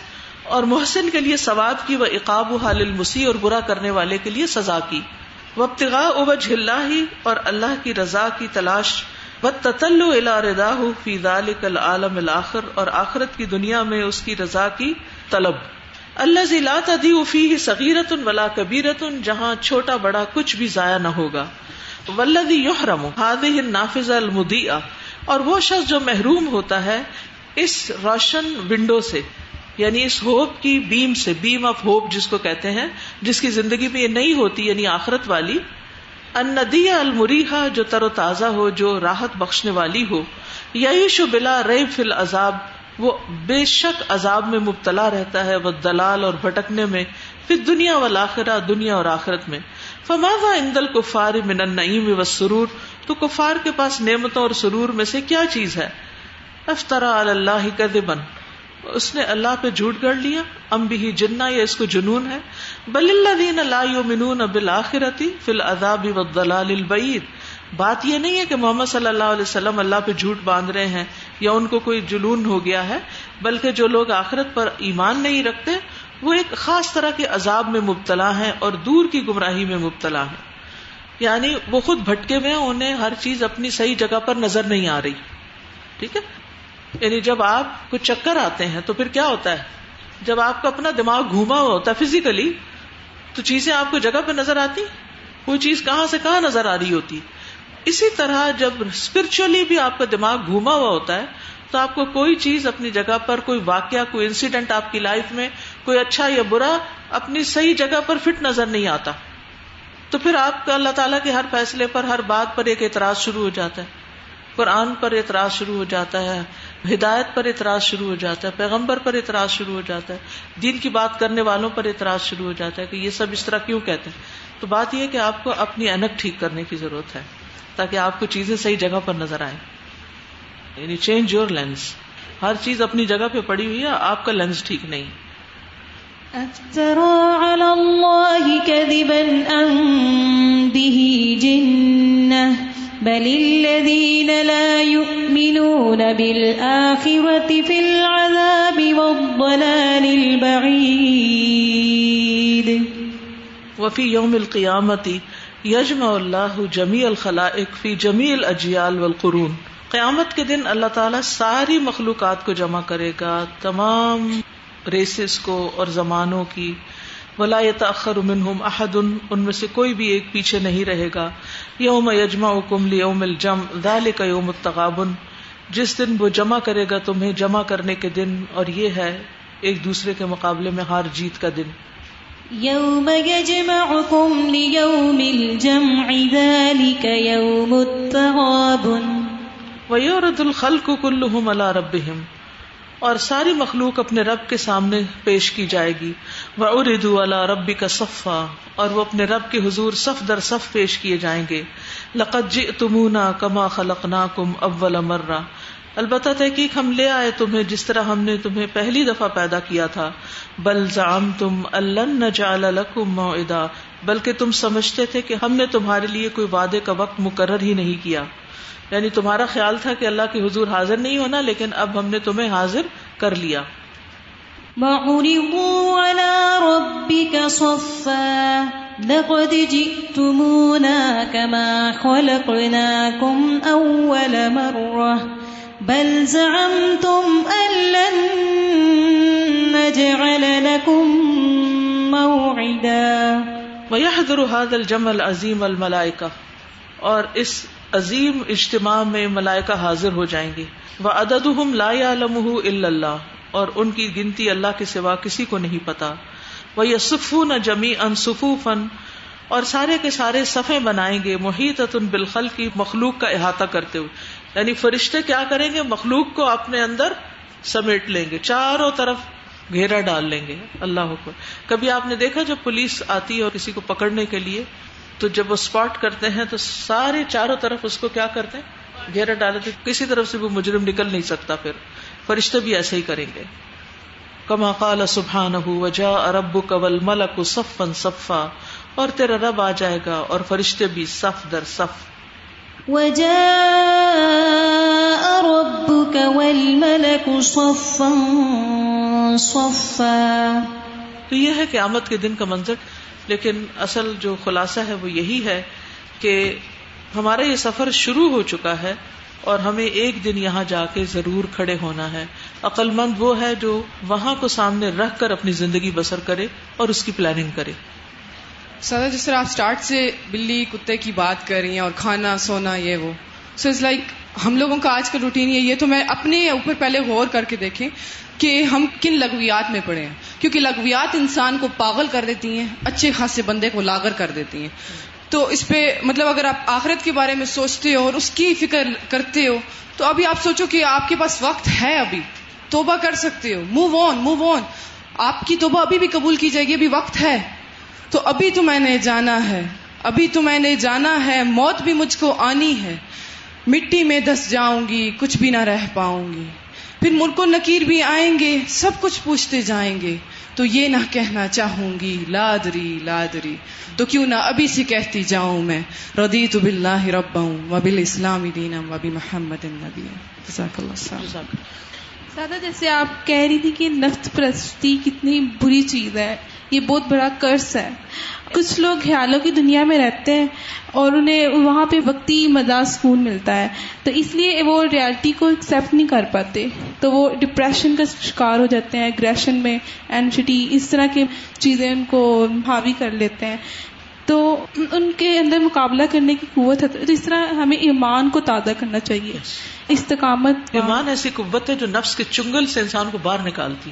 اور محسن کے لیے ثواب کی وہ اقاب حال اور برا کرنے والے کے لیے سزا کی۔ وہ ابتغا اللہ اور اللہ کی رضا کی تلاش۔ و تتل الا ردا فی ذالک العالم الآخر۔ اور آخرت کی دنیا میں اس کی رضا کی طلب۔ اللہ ضلع تدی فی صغیرت ولا کبیرت جہاں چھوٹا بڑا کچھ بھی ضائع نہ ہوگا۔ ولدی یحرم هذه النافذ المدیع اور وہ شخص جو محروم ہوتا ہے اس روشن ونڈو سے یعنی اس ہوپ کی بیم سے بیم آف ہوپ جس کو کہتے ہیں، جس کی زندگی میں یہ نہیں ہوتی یعنی آخرت والی۔ اندیا المریحا جو تر و تازہ ہو، جو راحت بخشنے والی ہو۔ یعیش بلا ریب فل عذاب وہ بے شک عذاب میں مبتلا رہتا ہے، وہ دلال اور بھٹکنے میں، پھر دنیا والا دنیا اور آخرت میں۔ فماوا اندل کفار من النعیم و سرور تو کفار کے پاس نعمتوں اور سرور میں سے کیا چیز ہے؟ افطرا اللہ کذبا۔ اس نے اللہ پہ جھوٹ گڑ لیا۔ ام بھی جنہ یا اس کو جنون ہے۔ بل اللہ دین لا یؤمنون بالآخرتی فی العذاب والضلال البعید۔ بات یہ نہیں ہے کہ محمد صلی اللہ علیہ وسلم اللہ پہ جھوٹ باندھ رہے ہیں۔ یا ان کو کوئی جنون ہو گیا ہے، بلکہ جو لوگ آخرت پر ایمان نہیں رکھتے، وہ ایک خاص طرح کے عذاب میں مبتلا ہیں اور دور کی گمراہی میں مبتلا ہیں۔ یعنی وہ خود بھٹکے ہوئے انہیں ہر چیز اپنی صحیح جگہ پر نظر نہیں آ رہی۔ ٹھیک ہے؟ یعنی جب آپ کو چکر آتے ہیں تو پھر کیا ہوتا ہے؟ جب آپ کا اپنا دماغ گھوما ہوا ہوتا ہے فزیکلی تو چیزیں آپ کو جگہ پہ نظر آتی؟ کوئی چیز کہاں سے کہاں نظر آ رہی ہوتی؟ اسی طرح جب اسپرچلی بھی آپ کا دماغ گھوما ہوا ہوتا ہے، تو آپ کو کوئی چیز اپنی جگہ پر، کوئی واقعہ، کوئی انسیڈنٹ آپ کی لائف میں، کوئی اچھا یا برا، اپنی صحیح جگہ پر فٹ نظر نہیں آتا۔ تو پھر آپ کا اللہ تعالیٰ کے ہر فیصلے پر، ہر بات پر ایک اعتراض شروع ہو جاتا ہے۔ قرآن پر اعتراض شروع ہو جاتا ہے، ہدایت پر اعتراض شروع ہو جاتا ہے، پیغمبر پر اعتراض شروع ہو جاتا ہے، دین کی بات کرنے والوں پر اعتراض شروع ہو جاتا ہے کہ یہ سب اس طرح کیوں کہتے ہیں؟ تو بات یہ کہ آپ کو اپنی انک ٹھیک کرنے کی ضرورت ہے۔ تاکہ آپ کو چیزیں صحیح جگہ پر نظر آئے یعنی چینج یور لینس ہر چیز اپنی جگہ پہ پڑی ہوئی ہے آپ کا لینس ٹھیک نہیں۔ بل الذين لا يؤمنون بالآخرة في العذاب والضلال البعيد. وفي يوم القيامة يجمع الله جميع الخلائق في جميع الأجيال والقرون۔ قیامت کے دن اللہ تعالیٰ ساری مخلوقات کو جمع کرے گا، تمام ریسز کو اور زمانوں کی۔ ولا تاخر منہم احد ان میں سے کوئی بھی ایک پیچھے نہیں رہے گا۔ یوم یجما کم لیوم الجم ذالک یوم التغابن۔ جس دن وہ جمع کرے گا تمہیں جمع کرنے کے دن، اور یہ ہے ایک دوسرے کے مقابلے میں ہار جیت کا دن۔ یوم یجمعکم لیوم الجمع ذالک یوم التغابن ویورد الخلق کلہم علی ربہم اور ساری مخلوق اپنے رب کے سامنے پیش کی جائے گی. وہ اردو اللہ ربی کا صفا اور وہ اپنے رب کے حضور صف در صف پیش کیے جائیں گے. لقت جی تمونا کما خلق نا کم اول مرہ البتہ تحقیق ہم لے آئے تمہیں جس طرح ہم نے تمہیں پہلی دفعہ پیدا کیا تھا۔ بل زام تم اللہ بلکہ تم سمجھتے تھے کہ ہم نے تمہارے لیے کوئی وعدے کا وقت مقرر ہی نہیں کیا۔ یعنی تمہارا خیال تھا کہ اللہ کے حضور حاضر نہیں ہونا، لیکن اب ہم نے تمہیں حاضر کر لیا۔ لقد جئتمونا كما خلقناكم أول مرة۔ بل زعمتم أن لن نجعل لكم موعدا. ويحضر هذا الجمع العظيم الملائكة. اور اس عظیم اجتماع میں ملائکہ حاضر ہو جائیں گے. وہ عدد لا اللہ اور ان کی گنتی اللہ کے سوا کسی کو نہیں پتا. وہ یہ نہ جمی ان سفو فن اور سارے کے سارے صفے بنائیں گے. محیط بالخل کی مخلوق کا احاطہ کرتے ہوئے. یعنی فرشتے کیا کریں گے؟ مخلوق کو اپنے اندر سمیٹ لیں گے، چاروں طرف گھیرا ڈال لیں گے۔ اللہ حکم کبھی آپ نے دیکھا جب پولیس آتی ہے اور کسی کو پکڑنے کے لیے، تو جب وہ اسپاٹ کرتے ہیں تو سارے چاروں طرف اس کو کیا کرتے ہیں؟ گھیرا ڈالے کسی طرف سے وہ مجرم نکل نہیں سکتا پھر۔ فرشتے بھی ایسے ہی کریں گے۔ کما قال سبحان وجا ارب قبل ملک صفا۔ اور تیرا رب آ جائے گا اور فرشتے بھی صف در صف۔ ربك والملك صفا صفا تو یہ ہے قیامت کے دن کا منظر، لیکن اصل جو خلاصہ ہے وہ یہی ہے کہ ہمارا یہ سفر شروع ہو چکا ہے اور ہمیں ایک دن یہاں جا کے ضرور کھڑے ہونا ہے۔ عقل مند وہ ہے جو وہاں کو سامنے رکھ کر اپنی زندگی بسر کرے اور اس کی پلاننگ کرے۔ سر جس طرح آپ اسٹارٹ سے بلی کتے کی بات کر رہی ہیں اور کھانا، سونا، یہ وہ۔ سو اٹس لائک ہم لوگوں کا آج کا روٹین یہ تو میں اپنے اوپر پہلے غور کر کے دیکھیں کہ ہم کن لغویات میں پڑے ہیں۔ کیونکہ لغویات انسان کو پاگل کر دیتی ہیں، اچھے خاصے بندے کو لاگر کر دیتی ہیں۔ تو اس پہ مطلب اگر آپ آخرت کے بارے میں سوچتے ہو اور اس کی فکر کرتے ہو، تو ابھی آپ سوچو کہ آپ کے پاس وقت ہے ابھی۔ توبہ کر سکتے ہو۔ موو آن موو آن آپ کی توبہ ابھی بھی قبول کی جائے گی، ابھی وقت ہے۔ تو ابھی تو میں نے جانا ہے، ابھی تو میں نے جانا ہے، موت بھی مجھ کو آنی ہے۔ مٹی میں دس جاؤں گی، کچھ بھی نہ رہ پاؤں گی۔ پھر ملک و نکیر بھی آئیں گے، سب کچھ پوچھتے جائیں گے۔ تو یہ نہ کہنا چاہوں گی، لادری لادری۔ تو کیوں نہ ابھی سے کہتی جاؤں میں۔ ردی تو بلّہ رب و بل اسلامی دینم و بھی محمد النبی سادہ جیسے آپ کہہ رہی تھی کہ نفت پرستی کتنی بری چیز ہے، یہ بہت بڑا کرس ہے۔ کچھ لوگ خیالوں کی دنیا میں رہتے ہیں اور انہیں وہاں پہ وقتی مزاج سکون ملتا ہے۔ تو اس لیے وہ ریالٹی کو ایکسپٹ نہیں کر پاتے۔ تو وہ ڈپریشن کا شکار ہو جاتے ہیں اگریشن میں اینشٹی اس طرح کی چیزیں ان کو حاوی کر لیتے ہیں۔ تو ان کے اندر مقابلہ کرنے کی قوت ہے۔ تو اس طرح ہمیں ایمان کو تازہ کرنا چاہیے۔ استقامت ایمان ایسی قوت ہے جو نفس کے چنگل سے انسان کو باہر نکالتی۔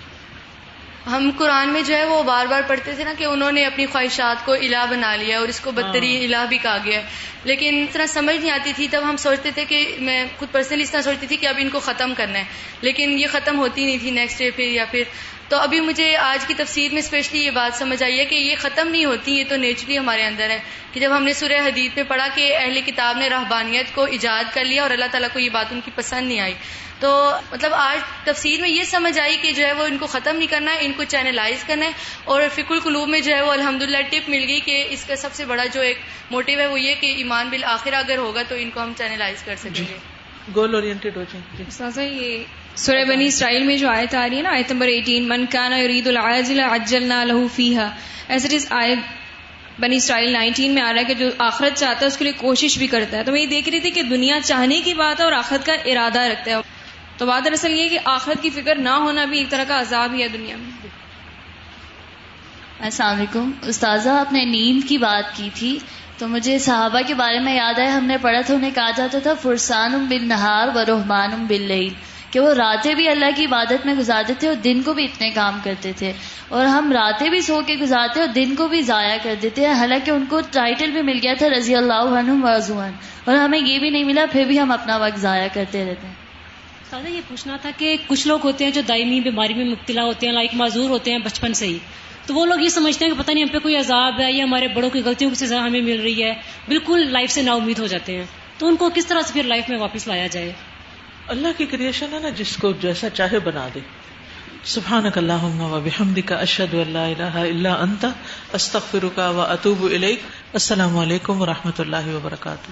ہم قرآن میں جو ہے وہ بار بار پڑھتے تھے نا کہ انہوں نے اپنی خواہشات کو الہ بنا لیا اور اس کو بدترین الہ بھی کہا گیا۔ لیکن اس طرح سمجھ نہیں آتی تھی۔ تب ہم سوچتے تھے کہ میں خود پرسنلی اس طرح سوچتی تھی کہ اب ان کو ختم کرنا ہے۔ لیکن یہ ختم ہوتی نہیں تھی۔ نیکسٹ ڈے پھر یا پھر تو ابھی مجھے آج کی تفسیر میں اسپیشلی یہ بات سمجھ آئی ہے کہ یہ ختم نہیں ہوتی یہ تو نیچرلی ہمارے اندر ہے کہ جب ہم نے سورہ حدید میں پڑھا کہ اہل کتاب نے رہبانیت کو ایجاد کر لیا اور اللہ تعالیٰ کو یہ بات ان کی پسند نہیں آئی۔ تو مطلب آج تفسیر میں یہ سمجھ آئی کہ جو ہے وہ ان کو ختم نہیں کرنا ہے ان کو چینلائز کرنا ہے اور فکر القلوب میں جو ہے وہ الحمد للہ ٹپ مل گئی کہ اس کا سب سے بڑا جو ایک موٹو ہے وہ یہ کہ ایمان بل آخر اگر ہوگا تو ان کو ہم چینلائز کر سکیں گے۔ گول اورینٹیڈ ہو جائیں۔ جی۔ یہ سورہ بنی اسرائیل میں جو آیت آ رہی ہے نا، آیت نمبر ایٹین من کانا یرید العاجل عجلنا له فیہا. ایز اٹ از آیت بنی اسرائیل نائنٹین میں آ رہا ہے کہ جو آخرت چاہتا ہے، اس کے لیے کوشش بھی کرتا ہے۔ تو میں یہ دیکھ رہی تھی کہ دنیا چاہنے کی بات ہے اور آخرت کا ارادہ رکھتا ہے۔ تو بات دراصل یہ کہ آخرت کی فکر نہ ہونا بھی ایک طرح کا عذاب ہی ہے دنیا میں۔ السلام علیکم۔ استاذہ، آپ نے نیند کی بات کی تھی۔ تو مجھے صحابہ کے بارے میں یاد ہے ہم نے پڑھا تھا، انہیں کہا جاتا تھا، فرسان بن نہار و رحمان بل کہ وہ راتیں بھی اللہ کی عبادت میں گزارتے تھے اور دن کو بھی اتنے کام کرتے تھے۔ اور ہم راتیں بھی سو کے گزارتے اور دن کو بھی ضائع کر دیتے ہیں۔ حالانکہ ان کو ٹائٹل بھی مل گیا تھا رضی اللہ عنہ۔ وضوان اور ہمیں یہ بھی نہیں ملا، پھر بھی ہم اپنا وقت ضائع کرتے رہتے ہیں۔ سادہ یہ پوچھنا تھا کہ کچھ لوگ ہوتے ہیں جو دائمی بیماری میں مبتلا ہوتے ہیں لائک معذور ہوتے ہیں بچپن سے ہی۔ تو وہ لوگ یہ سمجھتے ہیں کہ پتہ نہیں ہم پہ کوئی عذاب ہے یا ہمارے بڑوں کی غلطیوں کی سزا ہمیں مل رہی ہے۔ بالکل لائف سے نا امید ہو جاتے ہیں۔ تو ان کو کس طرح سے پھر لائف میں واپس لایا جائے؟ اللہ کی کریشن ہے نا جس کو جیسا چاہے بنا دے۔ سبحان اللہ و کا اشد اللہ الہ الا انت، استغفرک و اتوب الیک۔ السلام علیکم و رحمۃ اللہ وبرکاتہ۔